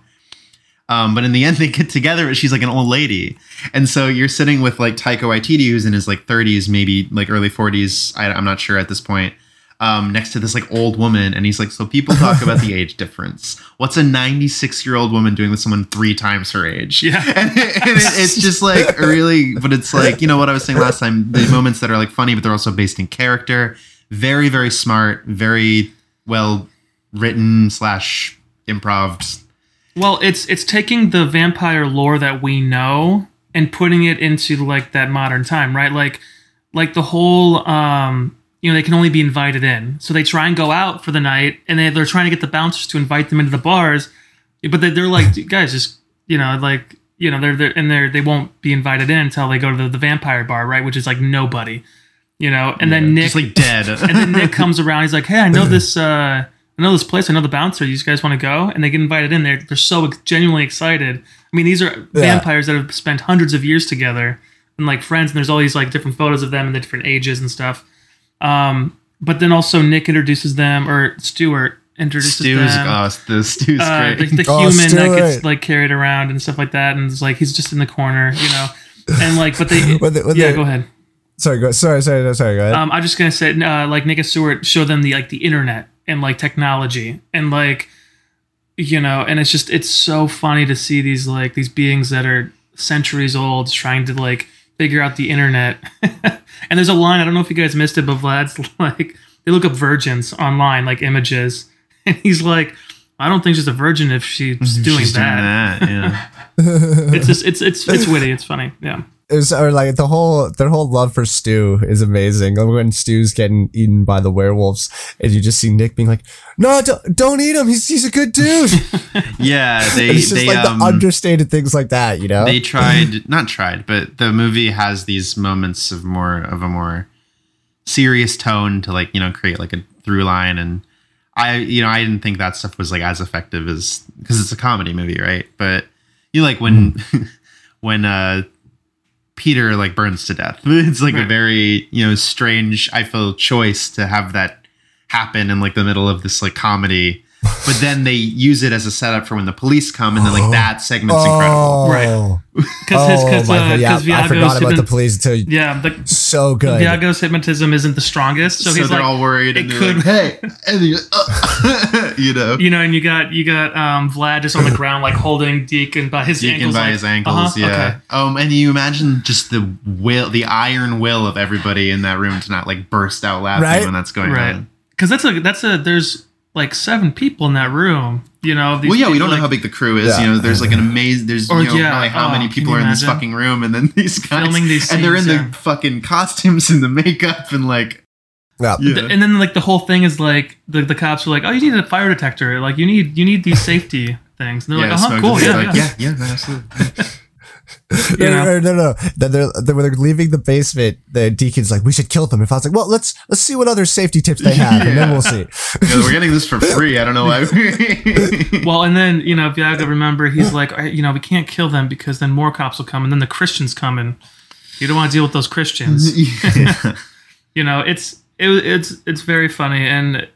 Um, but in the end, they get together. but She's like an old lady, and so you're sitting with like Taika Waititi, who's in his like 30s, maybe like early 40s. I, I'm not sure at this point. Um, next to this like old woman, and he's like, "So people talk about the age difference. What's a 96 year old woman doing with someone three times her age? Yeah. and, it- and it- it's just like really, but it's like you know what I was saying last time. The moments that are like funny, but they're also based in character. Very, very smart. Very well written slash improv. Well, it's it's taking the vampire lore that we know and putting it into like that modern time, right? Like like the whole um you know, they can only be invited in. So they try and go out for the night and they, they're trying to get the bouncers to invite them into the bars. But they, they're like, guys, just, you know, like, you know, they're, they're, and they're, they won't be invited in until they go to the, the vampire bar, right? Which is like nobody, you know? And then Nick, like dead. and then Nick comes around. He's like, "Hey, I know this. Uh, I know this place. I know the bouncer. You guys want to go?" And they get invited in. They're they're so genuinely excited. I mean, these are vampires that have spent hundreds of years together and like friends. And there's all these like different photos of them in the different ages and stuff. Um, but then also Nick introduces them, or Stuart introduces Stu's, them. oh, the Stu's uh, great. the Oh, human that gets like carried around and stuff like that, and it's like he's just in the corner, you know. And like, but they, When they- when yeah, they- go ahead. Sorry, go, sorry, sorry, no, sorry. Go ahead. Um, I'm just gonna say, uh, like Nick and Stewart show them the like the internet and like technology and like, you know, and it's just it's so funny to see these like these beings that are centuries old trying to like figure out the internet. and there's a line I don't know if you guys missed it, but Vlad's like they look up virgins online, like images, and he's like, I don't think she's a virgin if she's mm-hmm. doing She's that. doing that. Yeah. It's just it's it's it's witty, it's funny, yeah. It was or like the whole their whole love for Stu is amazing. Like when Stu's getting eaten by the werewolves, and you just see Nick being like, "No, don't, don't eat him. He's he's a good dude." Yeah, they it's just they like um, the understated things like that, you know. they tried not tried, but the movie has these moments of more of a more serious tone to like you know create like a through line and I you know I didn't think that stuff was like as effective as because it's a comedy movie right but you know, like when when uh Peter like burns to death. It's like a very you know strange I feel choice to have that happen in like the middle of this like comedy but then they use it as a setup for when the police come and then like that segment's incredible Right. Because his because Oh, my- uh, yeah, 'cause I forgot Viago's about the police until you, yeah the so good. Viago's hypnotism isn't the strongest, so, so, he's they're like, all worried it and they're could- like hey and you, uh, you know you know, and you got you got um, Vlad just on the ground, like holding Deacon by his Deacon ankles, by like, his ankles, uh-huh, yeah. okay. Um, and you imagine just the will, the iron will of everybody in that room to not like burst out laughing Right? when that's going right? on. Because that's a that's a there's like seven people in that room, you know. these Well, yeah, we don't know how big the crew is. Yeah. You know, there's like an amazing. There's Or, you know yeah, probably how oh, many people are in this fucking room, and then these guys Filming these and they're in scenes, the fucking costumes and the makeup and like yeah. yeah. And then like the whole thing is like the, the cops are like, oh, you need a fire detector, like you need you need these safety things. And they're yeah, like, uh huh, cool, yeah, like, yeah. yeah, yeah, absolutely. You know? no, no, no. Then they're, then when they're leaving the basement, the deacon's like, "We should kill them." If I was like, "Well, let's let's see what other safety tips they have, and then we'll see." Yeah, we're getting this for free. I don't know why. Well, and then you know, Viago, remember, he's like, "I- you know, we can't kill them because then more cops will come, and then the Christians come, and you don't want to deal with those Christians. yeah. you know, it's it, it's it's very funny, and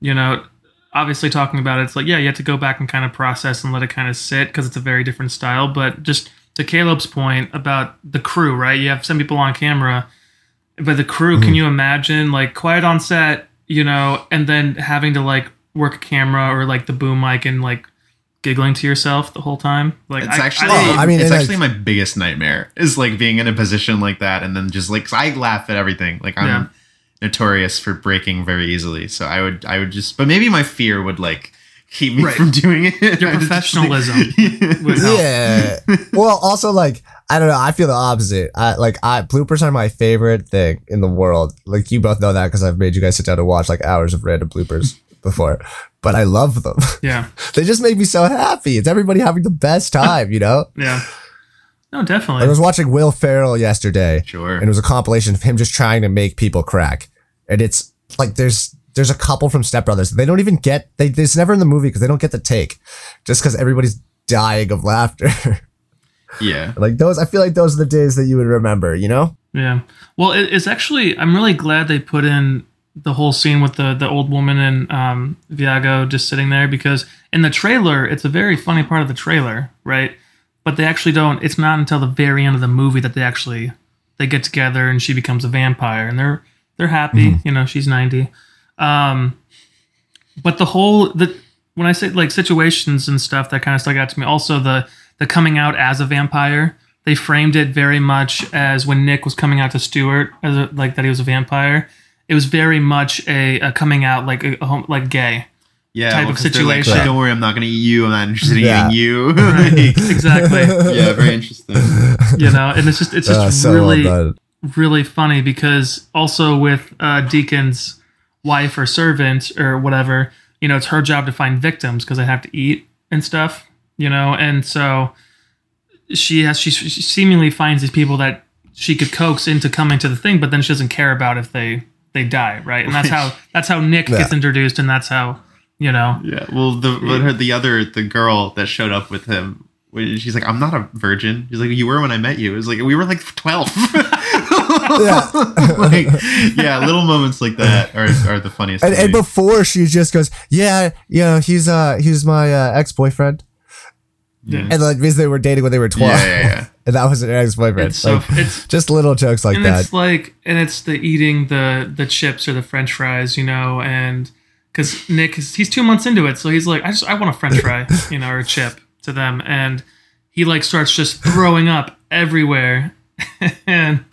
you know, obviously talking about it, it's like, yeah, you have to go back and kind of process and let it kind of sit because it's a very different style. But just to Caleb's point about the crew, right? You have some people on camera, but the crew, can mm-hmm. you imagine like quiet on set, you know, and then having to like work a camera or like the boom mic and like giggling to yourself the whole time? Like, It's I- actually, I, I mean, it's and, like- actually my biggest nightmare is like being in a position like that, and then just like I laugh at everything. Like I'm Yeah. notorious for breaking very easily, so I would, I would just, but maybe my fear would like keep me Right. from doing it. Your professionalism think- would help. Yeah. well, also like I don't know. I feel the opposite. I like I bloopers are my favorite thing in the world. Like you both know that because I've made you guys sit down to watch like hours of random bloopers before. But I love them. Yeah, they just make me so happy. It's everybody having the best time, you know. yeah. No, definitely. I was watching Will Ferrell yesterday, Sure. and it was a compilation of him just trying to make people crack. And it's like there's there's a couple from Step Brothers. They don't even get they it's never in the movie because they don't get the take, just because everybody's dying of laughter. yeah. like those, I feel like those are the days that you would remember. You know? Yeah. Well, it, it's actually I'm really glad they put in the whole scene with the the old woman and um, Viago just sitting there because in the trailer it's a very funny part of the trailer, right? But they actually don't. It's not until the very end of the movie that they actually they get together and she becomes a vampire and they're they're happy. You know, she's ninety. Um, but the whole the when I say like situations and stuff that kind of stuck out to me. Also the the coming out as a vampire. They framed it very much as when Nick was coming out to Stuart as a, like that he was a vampire. It was very much a, a coming out like a, a hom- like gay. Yeah. type well, of 'cause they're like, situation. Don't worry, I'm not going to eat you. I'm not interested in Yeah. eating you. exactly. yeah, very interesting. You know, and it's just it's just Uh, so really well really funny because also with uh, Deacon's wife or servant or whatever, you know, it's her job to find victims because they have to eat and stuff, you know, and so she has she, she seemingly finds these people that she could coax into coming to the thing, but then she doesn't care about if they they die, right? And that's how that's how Nick Yeah. gets introduced, and that's how you know, Yeah. Well, the but her, the other the girl that showed up with him, when she's like, "I'm not a virgin." She's like, "You were when I met you." It was like we were like twelve. Yeah. like, yeah, little moments like that are, are the funniest. And, and before she just goes, yeah, yeah, he's uh he's my uh, ex boyfriend, yeah. and like because they were dating when they were twelve, yeah, yeah, yeah. and that was an ex boyfriend. it's so Like, it's just little jokes like and that. it's like and it's the eating the the chips or the french fries you know and because nick is he's two months into it so he's like i just i want a french fry you know or a chip to them and he like starts just throwing up everywhere and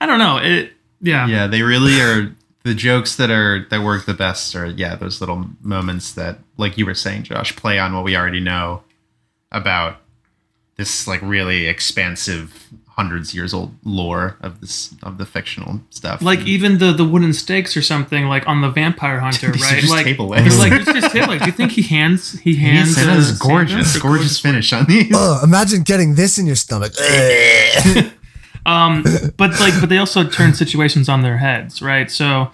i don't know it yeah Yeah, they really are the jokes that are that work the best are yeah those little moments that like you were saying josh play on what we already know about this like really expansive hundreds years old lore of this of the fictional stuff like even the the wooden stakes or something like on the vampire hunter These are right just like table legs. like it's just table legs. do you think he hands he hands it uh, is gorgeous gorgeous finish on these Ugh, imagine getting this in your stomach. Um, but like, but they also turn situations on their heads, right? So,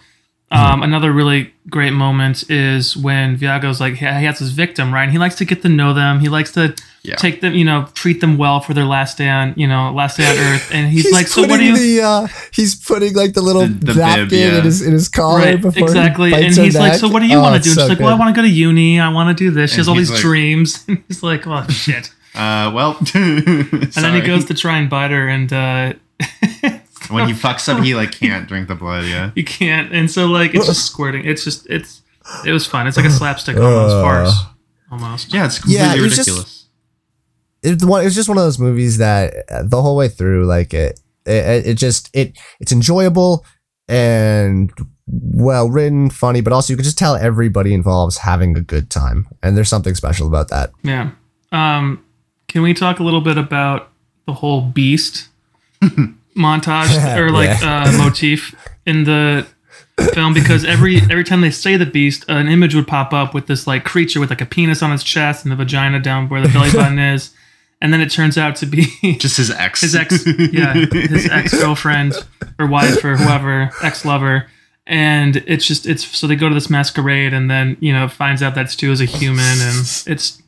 um, another really great moment is when Viago's like, he he has his victim, right? And he likes to get to know them. He likes to Yeah. take them, you know, treat them well for their last day on, you know, last day on Earth. And he's, like, so what do you? The, uh, he's putting like the little The- the bib, yeah. in his in his collar Right, before exactly. He And bites her he's like, so what do you Oh, want to do? And so she's like, well, I want to go to uni. I want to do this. She And has all these like- dreams. And he's like, oh shit. uh well And then he goes to try and bite her, and uh, when he fucks up he like can't drink the blood yeah You can't, and so like it's just squirting. It's just it's it was fun. It's like a slapstick almost Uh. farce, almost. yeah it's Yeah, completely it was just- ridiculous. It was just one of those movies that uh, the whole way through, like it, it, it just it it's enjoyable and well written, funny, but also you can just tell everybody involved's having a good time, and there's something special about that. Yeah. Um, can we talk a little bit about the whole beast montage or like uh, motif in the film? Because every every time they say the beast, an image would pop up with this like creature with like a penis on its chest and the vagina down where the belly button is, and then it turns out to be just his ex. his ex yeah his ex girlfriend or wife or whoever ex lover and it's just it's so they go to this masquerade and then you know finds out that Stu is a human and it's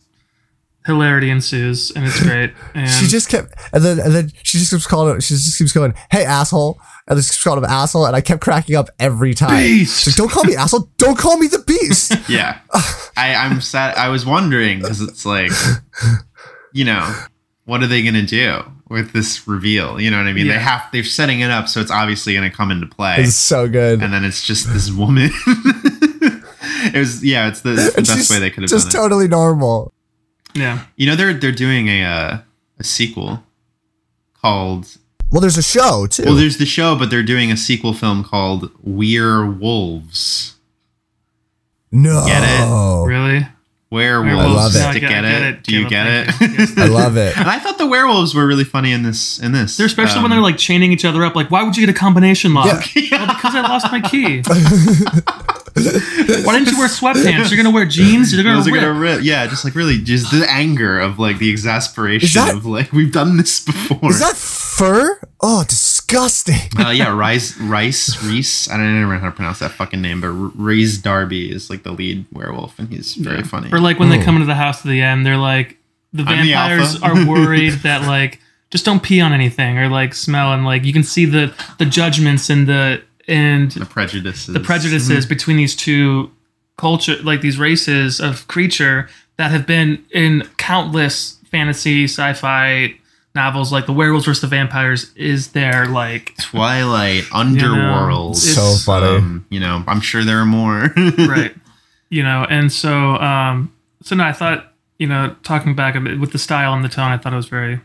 hilarity ensues and it's great and She just kept, and then and then she just keeps calling. She just keeps going, "Hey asshole," and just keeps calling him asshole, and I kept cracking up every time. Beast! Like, Don't call me asshole. Don't call me the beast. Yeah, I, I'm sad. I was wondering because it's like, you know, what are they gonna do with this reveal? You know what I mean? They have they're setting it up, so it's obviously gonna come into play, it's so good. and then it's just this woman. it was yeah, it's the, it's the best way they could have just done it. totally normal. Yeah You know, they're they're doing a uh, a sequel called Well, there's a show too. well, there's the show, but they're doing a sequel film called We're Wolves. no, Get it? really Werewolves. I love it. No, To get, it. Do you get thank it? I love it. and I thought the werewolves were really funny in this. In this, They're especially when Um, they're like chaining each other up. Like, why would you get a combination lock? Yeah. Well, because I lost my key. why didn't you wear sweatpants? You're gonna wear jeans. You're gonna Those are rip. gonna rip. Yeah, just like really, just the anger of like the exasperation Is that- of like we've done this before. Is that fur? Oh, disgusting. uh, yeah, Rice, Rice, Reese. I don't even know how to pronounce that fucking name, but R- Rhys Darby is like the lead werewolf, and he's very funny. Or like when they Oh. come into the house at the end, they're like the I'm the vampires are worried that like just don't pee on anything or like smell and like you can see the the judgments and the and the prejudices. the prejudices between these two culture like these races of creature that have been in countless fantasy sci-fi novels like the werewolves versus the vampires is there like Twilight, Underworld. it's- So funny. Um, you know, I'm sure there are more. right you know and so um so no i thought you know talking back a bit with the style and the tone i thought it was very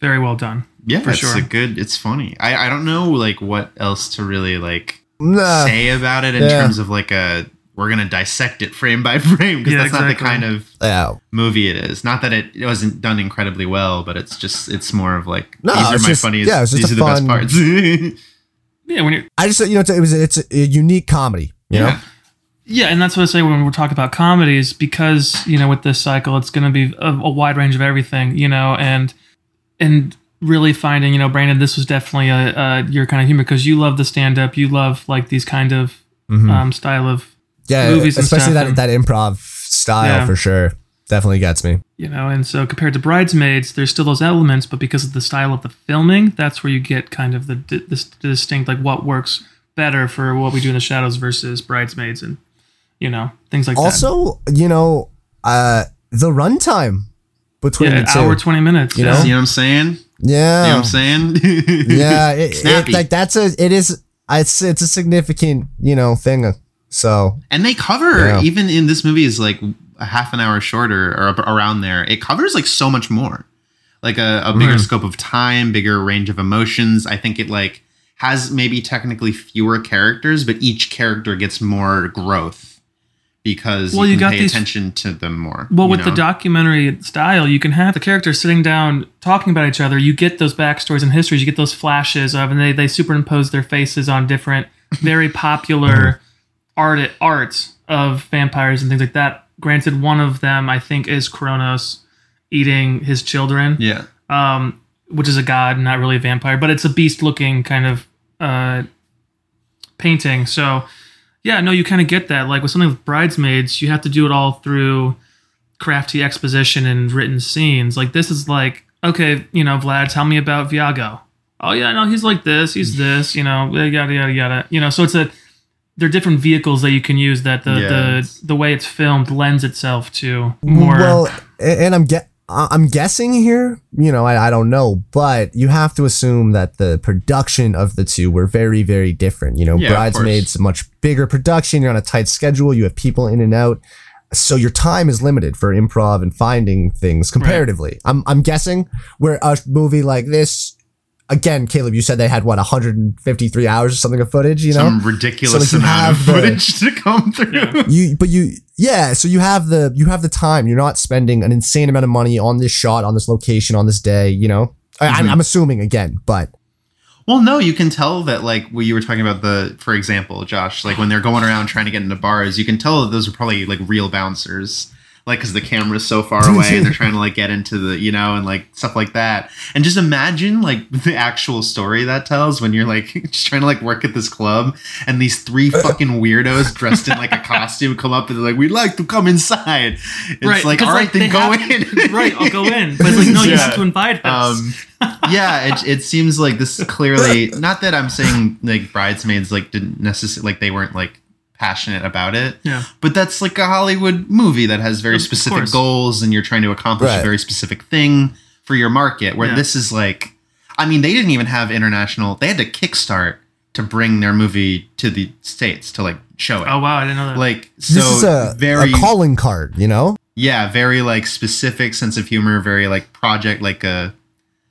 very well done Yeah, For sure. it's sure. a good. It's funny. I I don't know like what else to really like Nah. say about it in yeah. terms of like a we're gonna dissect it frame by frame because Yeah, that's not the kind of Yeah. movie it is. Not that it, it wasn't done incredibly well, but it's just it's more of like No, these are my just- funniest. yeah, these are the best parts. yeah when you're I just you know it's a, it was it's a unique comedy. You know. Yeah. Yeah, and that's what I say when we're talking about comedies, because you know, with this cycle, it's going to be a, a wide range of everything, you know, and and really finding, you know, Brandon, this was definitely a, a your kind of humor because you love the stand up, you love like these kind of Mhm. um, style of yeah, movies and especially stuff that and- that improv style Yeah. for sure. Definitely gets me. you know, and so compared to Bridesmaids, there's still those elements, but because of the style of the filming, that's where you get kind of the, di- this distinct like what works better for what we do in the shadows versus Bridesmaids, and you know things like that. Also, you know, uh, the runtime between Yeah, the two. hour twenty minutes. You yeah. know? See what I'm saying? yeah. You know what I'm saying? yeah, it, it, Snappy. like that's a it is it's it's a significant you know thing. So And they cover Yeah. even in this movie is like a half an hour shorter or around there. It covers like so much more, like a, a bigger Right. scope of time, bigger range of emotions. I think it like has maybe technically fewer characters, but each character gets more growth because Well, you you got pay these- attention to them more. Well, with the documentary style, you can have the characters sitting down talking about each other. You get those backstories and histories. You get those flashes of, and they, they superimpose their faces on different, very popular uh-huh. Art arts of vampires and things like that. Granted, one of them I think is Kronos eating his children, yeah, um, which is a god, not really a vampire, but it's a beast-looking kind of uh, painting. So, yeah, no, you kind of get that. Like with something with bridesmaids, you have to do it all through crafty exposition and written scenes. Like this is like, okay, you know, Vlad, tell me about Viago. Oh yeah, no, he's like this, he's this, you know, yada yada yada. You know, so it's a there are different vehicles that you can use that the Yes. the the way it's filmed lends itself to more. well, and I'm get I'm guessing here. You know, I, I don't know, but you have to assume that the production of the two were very very different. You know, Yeah, Bridesmaids much bigger production. You're on a tight schedule. You have people in and out. So your time is limited for improv and finding things comparatively. I'm I'm guessing where a movie like this, again, Caleb, you said they had what 153 hours or something of footage. You know, some ridiculous So, like, you amount of have the- footage to come through. Yeah. you but you yeah so you have the you have the time you're not spending an insane amount of money on this shot on this location on this day you know I, I'm, mm-hmm. I'm assuming again but Well, no, you can tell that like what you were talking about the, for example, Josh, like when they're going around trying to get into bars, you can tell that those are probably like real bouncers, like because the camera's so far away and they're trying to like get into the, you know, and like stuff like that. And just imagine like the actual story that tells when you're like just trying to like work at this club and these three fucking weirdos dressed in like a costume come up and they're like, "We'd like to come inside." It's Right, like, because, all right, like, then they go have- in. right, I'll go in. But it's like, no, you Yeah. have to invite us. um yeah it, it seems like this clearly not that i'm saying like bridesmaids like didn't necessarily like they weren't like passionate about it yeah. but that's like a hollywood movie that has very Of specific course. goals and you're trying to accomplish Right. a very specific thing for your market where Yeah. this is like i mean they didn't even have international they had to kickstart to bring their movie to the states to like show it Oh wow, I didn't know that. like so this is a, very a calling card you know yeah very like specific sense of humor very like project like a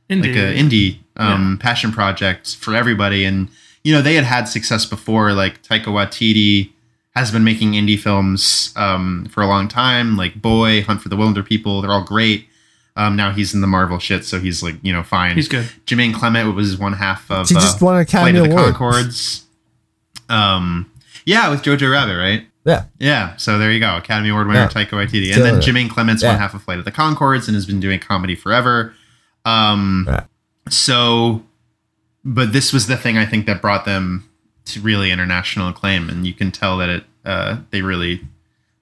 Indeed. like a indie um, passion project for everybody. And you know they had had success before. Like Taika Waititi has been making indie films um, for a long time, like Boy, Hunt for the Wilderpeople. They're all great. Um, now he's in the Marvel shit, so he's like you know fine. He's good. Jermaine Clement was one half of He just uh, won an Academy Flight of the Award. Conchords. Um, yeah, with Jojo Rabbit, right? Yeah. Yeah, so there you go. Academy Award winner Yeah. Taika Waititi. And then it. Jermaine Clements, Yeah. one half of Flight of the Conchords, and has been doing comedy forever. Um, Yeah. So, but this was the thing I think that brought them to really international acclaim, and you can tell that it uh, they really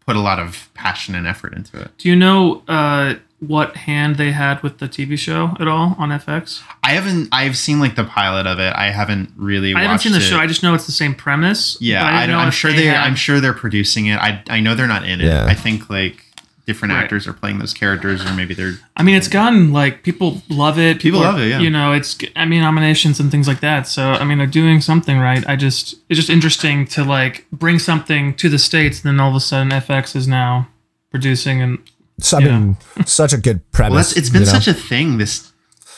put a lot of passion and effort into it. Do you know uh, what hand they had with the TV show at all on FX? I haven't. I've seen like the pilot of it. I haven't really. I haven't seen the it. show. I just know it's the same premise. Yeah, but I don't, know I'm sure they they. had- I'm sure they're producing it. I I know they're not in it. Yeah. I think like different Right. actors are playing those characters, or maybe they're. I mean, it's gotten like people love it. People are- love it, yeah. You know, it's I mean nominations and things like that. So I mean, they're doing something right. I just it's just interesting to like bring something to the states, and then all of a sudden FX is now producing and So, I Yeah. mean, such a good premise. Well, it's been you know? such a thing this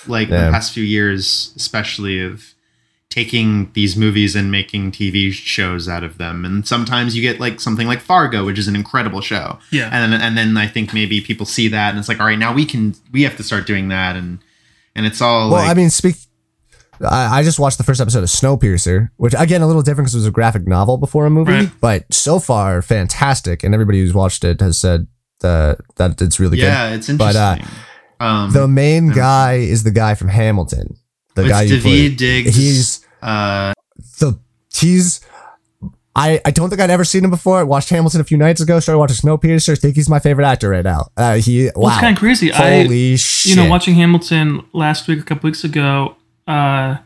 like Yeah. the past few years, especially of taking these movies and making TV shows out of them. And sometimes you get like something like Fargo, which is an incredible show. Yeah. And then, and then I think maybe people see that and it's like, all right, now we can we have to start doing that and and it's all Well, like I mean, speak. I, I just watched the first episode of Snowpiercer, which again a little different because it was a graphic novel before a movie, Right. but so far fantastic, and everybody who's watched it has said that that it's really good. yeah, it's But, interesting. uh, um. The main guy is the guy from Hamilton, the it's guy you Daveed played. Diggs. He's uh, the he's. I, I don't think I'd ever seen him before. I watched Hamilton a few nights ago. Started watching Snowpiercer. think he's my favorite actor right now. Uh, he well, it's kind of crazy. I shit! you know watching Hamilton last week, a couple weeks ago. Uh,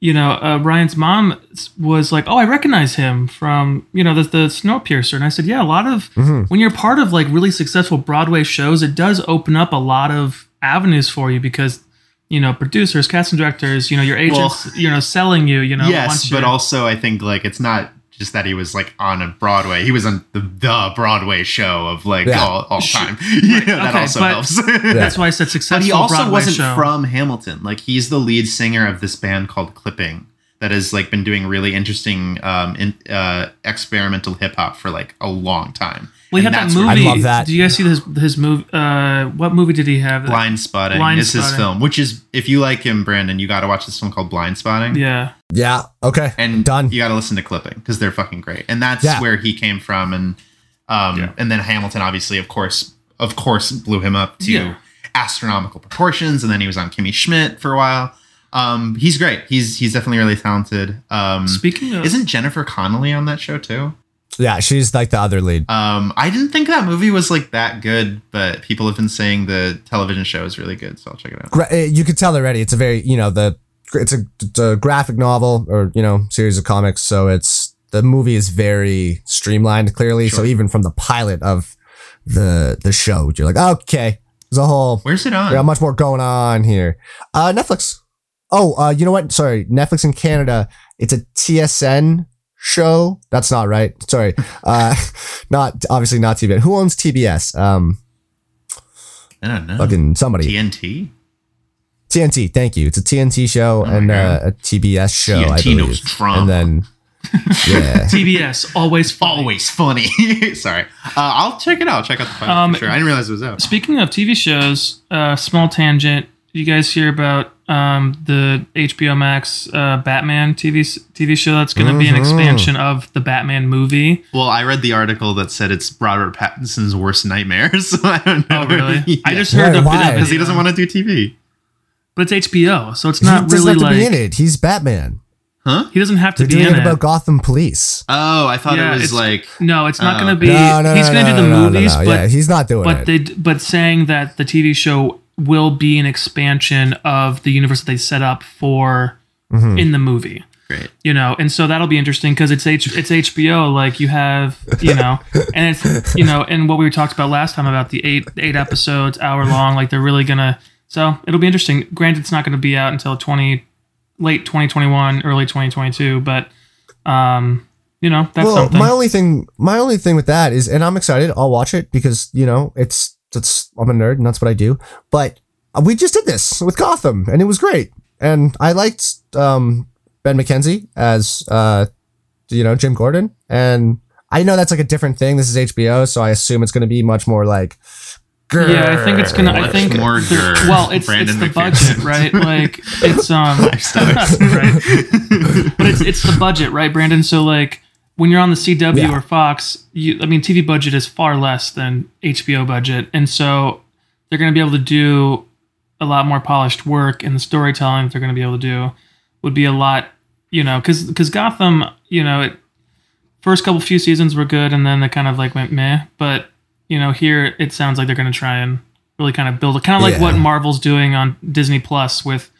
you know, uh, Ryan's mom was like, "Oh, I recognize him from you know the the Snowpiercer," and I said, "Yeah, a lot of Mm-hmm. when you're part of like really successful Broadway shows, it does open up a lot of avenues for you because." You know, producers, casting directors. You know, your agents. you know, selling you. You know, yes, once but also I think like it's not just that he was like on a Broadway. He was on the, the Broadway show of like Yeah. all, all time. yeah, that okay, also helps. that's why I said successful. but he also Broadway wasn't show. from Hamilton. Like he's the lead singer of this band called Clipping that has like been doing really interesting um in, uh experimental hip hop for like a long time. Well, he had that movie. I love that. Do you guys see his his movie? Uh, what movie did he have? Blindspotting Blind is his Spotting. film, which is if you like him, Brandon, you got to watch this film called Blindspotting. Yeah. yeah, okay, and done. You got to listen to Clipping because they're fucking great, and that's Yeah. where he came from. And um, Yeah. and then Hamilton, obviously, of course, of course, blew him up to Yeah. astronomical proportions. And then he was on Kimmy Schmidt for a while. Um, he's great. He's he's definitely really talented. Um, Speaking of, isn't Jennifer Connelly on that show too? Yeah, she's like the other lead. Um, I didn't think that movie was like that good, but people have been saying the television show is really good, so I'll check it out. Gra- uh, you could tell already. It's a very you know the it's a, it's a graphic novel or you know series of comics. So it's the movie is very streamlined clearly. So even from the pilot of the the show, you're like, okay, there's a whole Where's it on? we got much more going on here. Uh, Netflix. Oh, uh, you know what? Sorry, Netflix in Canada. It's a TSN show. That's not right. Sorry. Uh, not obviously not TBS. Who owns TBS? Um, I don't know. fucking somebody. TNT. TNT. Thank you. It's a TNT show Oh and uh, a TBS show. I believe. knows drama. And then, yeah. TBS always funny. always funny. Sorry. Uh, I'll check it out. Check out the pilot Um, for sure. I didn't realize it was out. Speaking of TV shows, uh, small tangent. You guys hear about um, the HBO Max uh, Batman TV TV show that's going to be an Mhm. expansion of the Batman movie? Well, I read the article that said it's Robert Pattinson's worst nightmare, so I don't know. Oh, really? Yeah. I just heard Why- a bit why? of because he doesn't want to do TV. But it's HBO, so it's he not doesn't really have to like be in it. He's Batman. Huh? he doesn't have to They're be doing in it it. about Gotham Police. Oh, I thought Yeah, it was it's- like no, it's not Oh. going to be. No, no, he's no, going to no, do the no, no, movies, no. but yeah, he's not doing but it. they but saying that the TV show will be an expansion of the universe that they set up for Mhm. in the movie. great. You know, and so that'll be interesting because it's H it's HBO. Like you have, you know, and it's you know, and what we talked about last time about the eight eight episodes, hour long. Like they're really gonna. So it'll be interesting. Granted, it's not going to be out until twenty late twenty twenty one, early twenty twenty two, but um, you know, that's well, something. my only thing, my only thing with that is, and I'm excited. I'll watch it because you know it's it's I'm a nerd and that's what I do. But we just did this with Gotham and it was great. And I liked um, Ben McKenzie as uh, you know Jim Gordon, and I know that's like a different thing. This is HBO, so I assume it's going to be much more like. Yeah, I think it's gonna. I think more there- grr. well, it's Brandon it's the McPherson. budget, right? Like it's um, right. But it's it's the budget, right, Brandon? So like when you're on the CW Yeah. or Fox, you I mean TV budget is far less than HBO budget, and so they're going to be able to do a lot more polished work, and the storytelling they're going to be able to do would be a lot, you know, because because Gotham, you know, it first couple few seasons were good, and then they kind of like went meh. But you know, here it sounds like they're going to try and really kind of build it, kind of like Yeah. what Marvel's doing on Disney Plus with,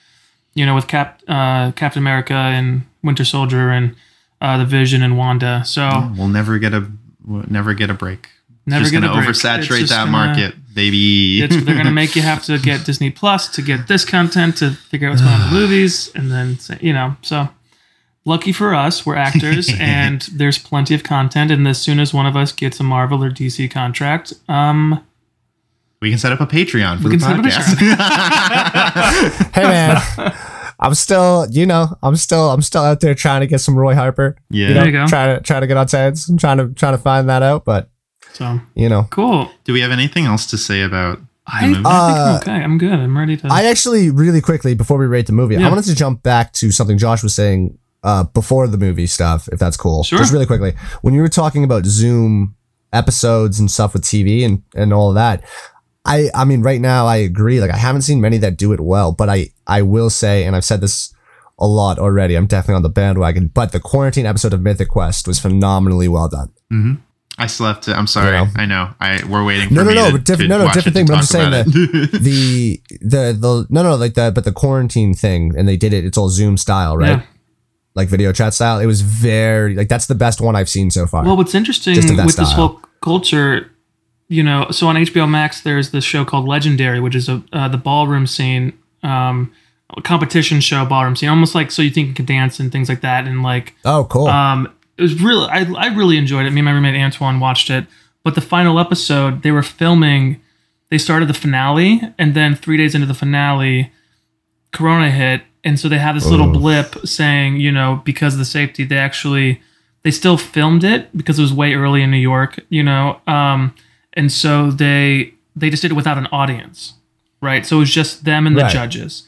you know, with Cap uh, Captain America and Winter Soldier and uh, the Vision and Wanda. So We'll never get a we'll never get a break. Never just get gonna a break. It's oversaturate just that gonna- market, baby. it's, they're going to make you have to get Disney Plus to get this content to figure out what's going on in the movies, and then you know. So lucky for us, we're actors, and there's plenty of content. And as soon as one of us gets a Marvel or DC contract, um, we can set up a Patreon for We the can set up a podcast. Hey man, I'm still, you know, I'm still, I'm still out there trying to get some Roy Harper. yeah. You know, There you go. trying to trying to get on Teds. I'm trying to trying to find that out, but so you know, cool. Do we have anything else to say about the I, movie? I think Uh, I'm okay. I'm good. I'm ready to. I actually really quickly before we rate the movie, I wanted to jump back to something Josh was saying uh, before the movie stuff, if that's cool. Sure. Just really quickly, when you were talking about Zoom episodes and stuff with TV and and all of that, I I mean, right now I agree. Like I haven't seen many that do it well, but I I will say, and I've said this a lot already. I'm definitely on the bandwagon. But the quarantine episode of Mythic Quest was phenomenally well done. Mm-hmm. I still have to. I'm sorry. You know. I know. I we're waiting. For No, no, no, To, but different- to no, no, different thing, but I'm just saying it. the the the no no like the but the quarantine thing and they did it. It's all Zoom style, right? Yeah. Like video chat style. It was very like that's the best one I've seen so far. Well, what's interesting that with this whole culture, you know, so on HBO Max, there's this show called Legendary, which is a uh, the ballroom scene, um, a competition show ballroom scene, almost like so you think you can dance and things like that, and like oh, cool. um, it was really I, I really enjoyed it. Me and my roommate Antoine watched it, but the final episode they were filming. They started the finale, and then three days into the finale, Corona hit, and so they had this little blip saying, you know, because of the safety, they actually they still filmed it because it was way early in New York, you know, um, and so they they just did it without an audience, right? So it was just them and the Right. judges,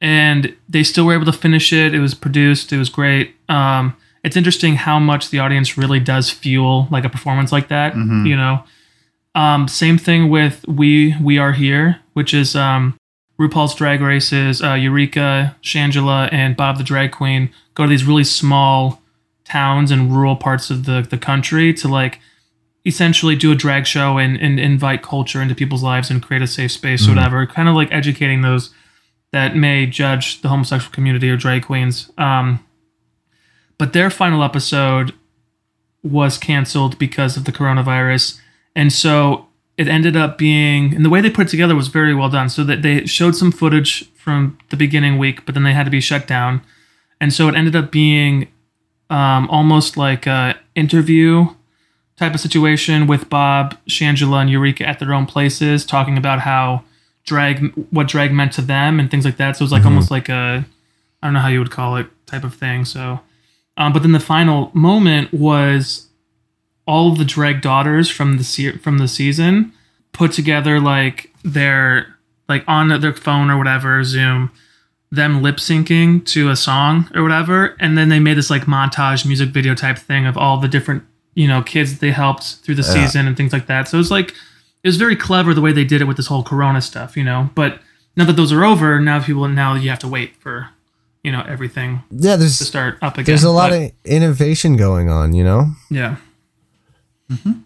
and they still were able to finish it. It was produced. It was great. Um, it's interesting how much the audience really does fuel like a performance like that. Mhm. You know, um, same thing with we we are here, which is um, RuPaul's Drag Races. Uh, Eureka, Shangela, and Bob the Drag Queen go to these really small towns and rural parts of the the country to like essentially do a drag show and, and invite culture into people's lives and create a safe space or whatever. Kind of like educating those that may judge the homosexual community or drag queens. Um, but their final episode was canceled because of the coronavirus. And so it ended up being, and the way they put it together was very well done. So that they showed some footage from the beginning week, but then they had to be shut down. And so it ended up being um, almost like a interview type of situation with Bob, Shangela, and Eureka at their own places, talking about how drag, what drag meant to them, and things like that. So it was like almost like a, I don't know how you would call it, type of thing. So, um, but then the final moment was all of the drag daughters from the se- from the season put together like their like on their phone or whatever Zoom them lip syncing to a song or whatever and then they made this like montage music video type thing of all the different you know kids that they helped through the Yeah. season and things like that so it was like it was very clever the way they did it with this whole corona stuff you know but now that those are over now people now you have to wait for you know everything yeah, to there's start up again there's a lot But, of innovation going on, you know? yeah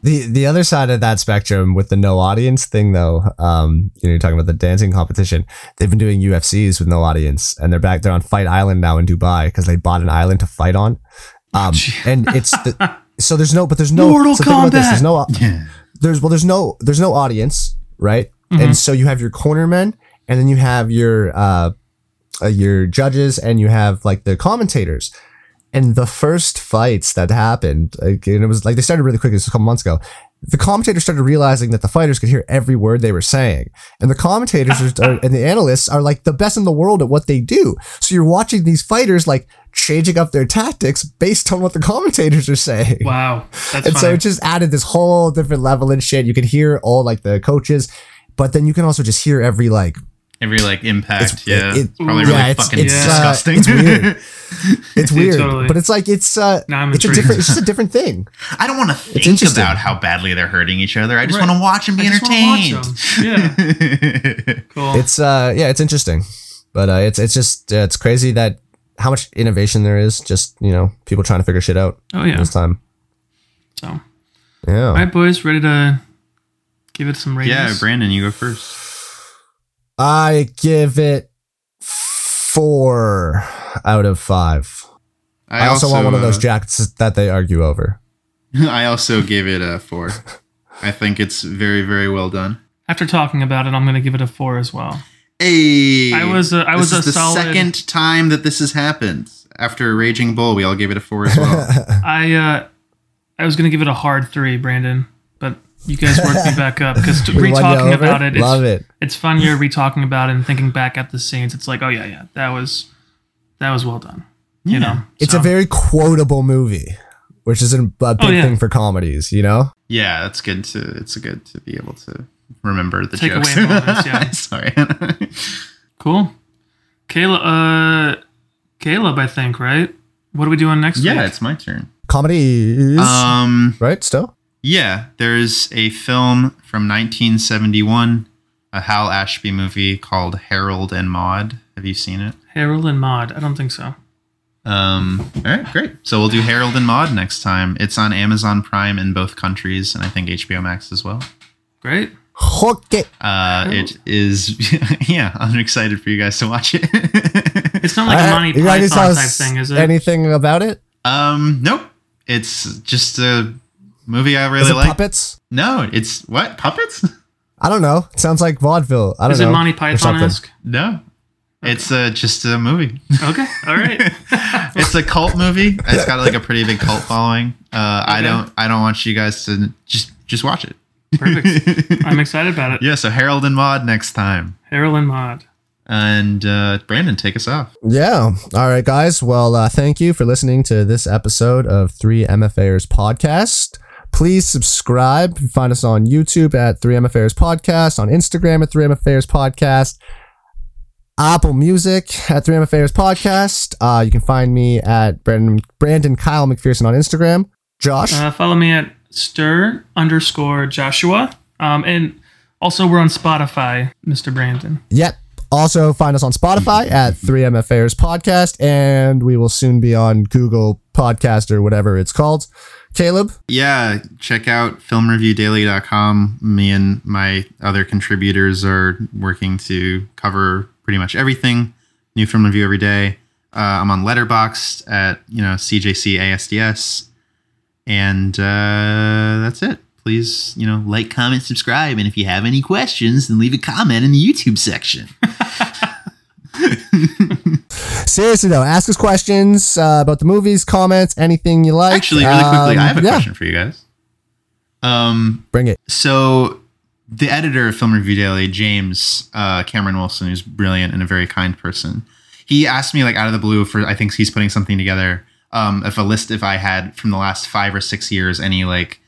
The the other side of that spectrum with the no audience thing though, um, you know, you're talking about the dancing competition. They've been doing UFCs with no audience, and they're back They're on Fight Island now in Dubai because they bought an island to fight on. Um, and it's the so there's no, but there's no Mortal so think about this, There's no Yeah. there's well there's no there's no audience right? And so you have your cornermen and then you have your uh, uh your judges and you have like the commentators. And the first fights that happened like, and it was like they started really quick. this was a couple months ago the commentators started realizing that the fighters could hear every word they were saying, and the commentators are, and the analysts are like the best in the world at what they do. So you're watching these fighters like changing up their tactics based on what the commentators are saying. Wow, that's and so it just added this whole different level and shit. You could hear all like the coaches, but then you can also just hear every like Every like impact, It's- yeah, it- probably yeah, really it's- fucking it's, uh, disgusting. it's weird. it's weird, Totally. but it's like it's uh, Now I'm it's a different, it's just a different thing. I don't want to think interesting. about how badly they're hurting each other. I just Right. want to watch and be I just watch entertained. Yeah, cool. It's uh, yeah, it's interesting, but uh, it's it's just uh, it's crazy that how much innovation there is. Just you know, people trying to figure shit out oh yeah. this time. So, Yeah. all right, boys, ready to give it some ratings? yeah, Brandon, you go first. I give it four out of five. I, also, want one of those uh, jackets that they argue over. I also gave it a four. I think it's very, very well done. After talking about it, I'm going to give it a four as well. Hey, I was a- I this was a the solid- second time that this has happened. After Raging Bull, we all gave it a four as well. I uh, I was going to give it a hard three, Brandon, but you guys worked me back up because We won re-talking about it, Love it's, it. it's funnier re-talking about it and thinking back at the scenes. It's like, oh yeah, yeah, that was that was well done. You know, It's So, a very quotable movie, which is a, a big Oh, yeah. thing for comedies. You know. yeah, that's good to. It's good to be able to remember the Take jokes. away moments, yeah. Sorry. cool. Caleb, uh, Caleb, I think right. What are we doing next yeah, week? it's my turn. Comedies, Um. right? Still. Yeah, there's a film from 1971, a Hal Ashby movie called Harold and Maude. Have you seen it? Harold and Maude. I don't think so. Um, all right, great. So we'll do Harold and Maude next time. It's on Amazon Prime in both countries, and I think HBO Max as well. Great. Okay. Uh, it is, yeah. I'm excited for you guys to watch it. It's not like a Uh, Monty you guys Python type thing, is it? Anything about it? um, nope. It's just a movie I really like. puppets? No, it's what puppets? I don't know. It sounds like vaudeville. I don't Is know. Is it Monty Python something. esque? No, it's uh, just a movie. Okay. All right. it's a cult movie. It's got like a pretty big cult following. Uh, I don't. I don't want you guys to just just watch it. Perfect. I'm excited about it. Yeah. So Harold and Maude next time, Harold and Maude. and uh, Brandon, take us off. Yeah. All right, guys. Well, uh, thank you for listening to this episode of Three MFAers podcast. Please subscribe. Find us on YouTube at 3MFAers podcast, on Instagram at 3MFAers podcast, Apple Music at 3MFAers podcast. Uh, you can find me at Brandon, Brandon Kyle McPherson on Instagram. Josh. Uh, follow me at stir underscore Joshua. Um, and also we're on Spotify, Mr. Brandon. Yep. Also, find us on Spotify at 3MFAers Podcast, and we will soon be on Google Podcast or whatever it's called. Caleb, Yeah, check out filmreviewdaily.com. Me and my other contributors are working to cover pretty much everything. New film review every day. Uh, I'm on Letterboxd at you know CJC ASDS, and uh, that's it. Please, you know, like, comment, subscribe, and if you have any questions, then leave a comment in the YouTube section. seriously though, ask us questions uh, about the movies, comments, anything you like. Actually, really quickly, Um, I have a yeah, question for you guys. Um, Bring it. So the editor of Film Review Daily, James uh, Cameron Wilson, who's brilliant and a very kind person, he asked me like out of the blue for I think he's putting something together. Um, if a list if I had from the last five or six years any like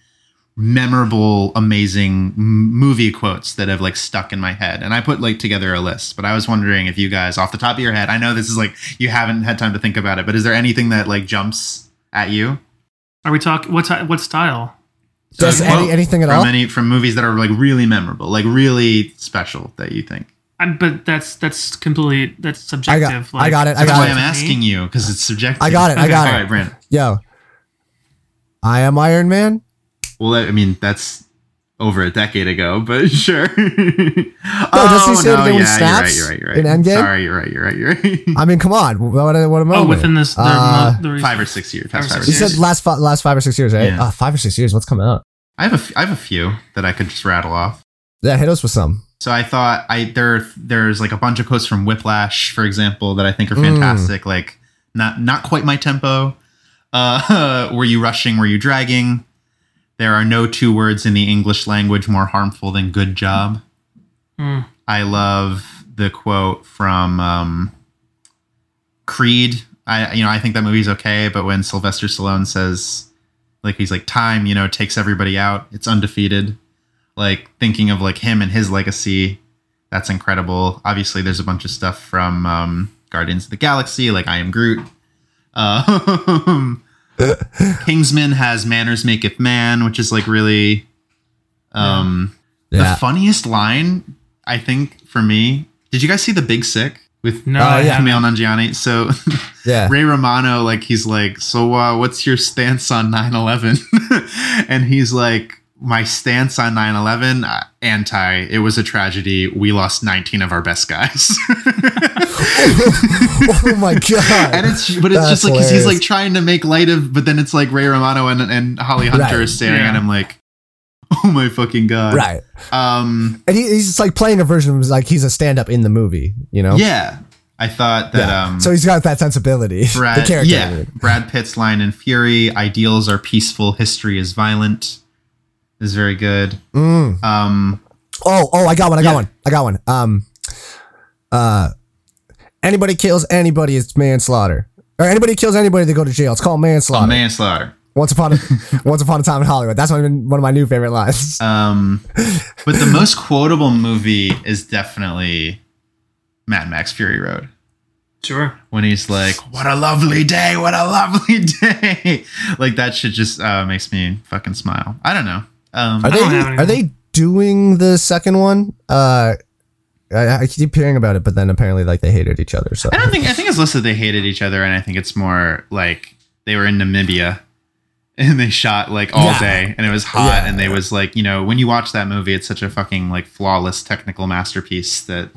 memorable, amazing m- movie quotes that have like stuck in my head, and I put like together a list. But I was wondering if you guys, off the top of your head, I know this is like you haven't had time to think about it, but is there anything that like jumps at you? Are we talking what ti- what style? So, Just a any- anything at from all? Any from movies that are like really memorable, like really special that you think. Um, but that's that's completely that's I subjective. got, I got it. I That's got why it. I'm asking you because it's subjective. I got it, I got All it. right, Brandon. Yo, I am Iron Man. Well, I mean that's over a decade ago, but sure. no, doesn't he say it again when he snaps You're right. You're right. You're right. in Endgame? Sorry, you're right. You're right. You're right. I mean, come on. What, what, what am I? Oh, within this, Uh, mo- the five or six years. Past Five or five or You six six. said last fi- last five or six years, right? Yeah. Uh, five or six years. What's coming out? I have a f- I have a few that I could just rattle off. Yeah, hit us with some. So I thought I there there's like a bunch of quotes from Whiplash, for example, that I think are Mm. fantastic. Like not not quite my tempo. Uh, were you rushing? Were you dragging? There are no two words in the English language more harmful than good job. Hmm. I love the quote from um, Creed. I you know I think that movie's okay, but when Sylvester Stallone says like he's like time you know takes everybody out, it's undefeated. Like thinking of like him and his legacy, that's incredible. Obviously, there's a bunch of stuff from um, Guardians of the Galaxy, like I Am Groot. Um, Kingsman has manners maketh man, which is like really um, Yeah. the funniest line I think for me. Did you guys see The Big Sick with No, I yeah. haven't. Nanjiani? So Yeah. Ray Romano, like he's like, so uh, what's your stance on 9/11? and he's like, my stance on 9/11, uh, anti. It was a tragedy. We lost 19 of our best guys. oh my god. and it's but it's That's just like because he's like trying to make light of, but then it's like Ray Romano and and Holly Hunter Right. is staring Yeah. at him like, oh my fucking god. right. Um. And he, he's just like playing a version of him like he's a stand up in the movie, you know? Yeah. I thought that Yeah. um. so he's got that sensibility. Brad, the character. I yeah, mean. Brad Pitt's line in Fury: "Ideals are peaceful, history is violent," is very good. Mm. Um, Oh, oh, I got one. I got Yeah. one. I got one. Um, uh, anybody kills anybody is manslaughter. Or anybody kills anybody, they go to jail. It's called manslaughter. manslaughter. once upon a once upon a time in Hollywood. That's one one of my new favorite lines. Um, but the most quotable movie is definitely Mad Max Fury Road. Sure. When he's like, "What a lovely day! What a lovely day!" like that shit just uh, makes me fucking smile. I don't know. Um, Are they don't have anything. are they doing the second one? Uh, I, I keep hearing about it, but then apparently like they hated each other. So I don't think I think it's less that they hated each other, and I think it's more like they were in Namibia and they shot like all Yeah. day, and it was hot, Yeah. and they was like, you know, when you watch that movie, it's such a fucking like flawless technical masterpiece that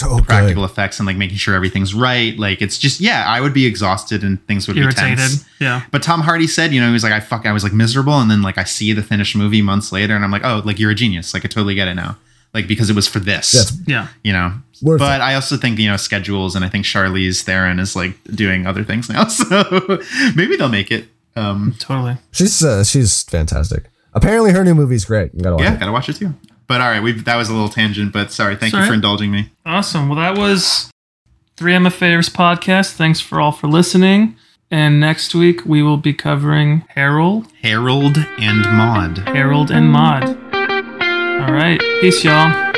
so practical good. effects and like making sure everything's right. Like it's just yeah, I would be exhausted and things would be Irritated. tense. Yeah. But Tom Hardy said, you know, he was like, I fuck, I was like miserable, and then like I see the finished movie months later, and I'm like, oh, like you're a genius. Like I totally get it now. Like because it was for this That's Yeah. you know. Worth but I also think you know schedules, and I think Charlize Theron is like doing other things now, so maybe they'll make it. Um, Totally. she's uh, she's fantastic. Apparently, her new movie's great. You gotta watch yeah, it. gotta watch it too. But all right, we that was a little tangent, but sorry. Thank you for indulging me. Awesome. Well, that was 3MFAers podcast. Thanks for all for listening. And next week we will be covering Harold, Harold and Maude. Harold and Maude. All right. Peace, y'all.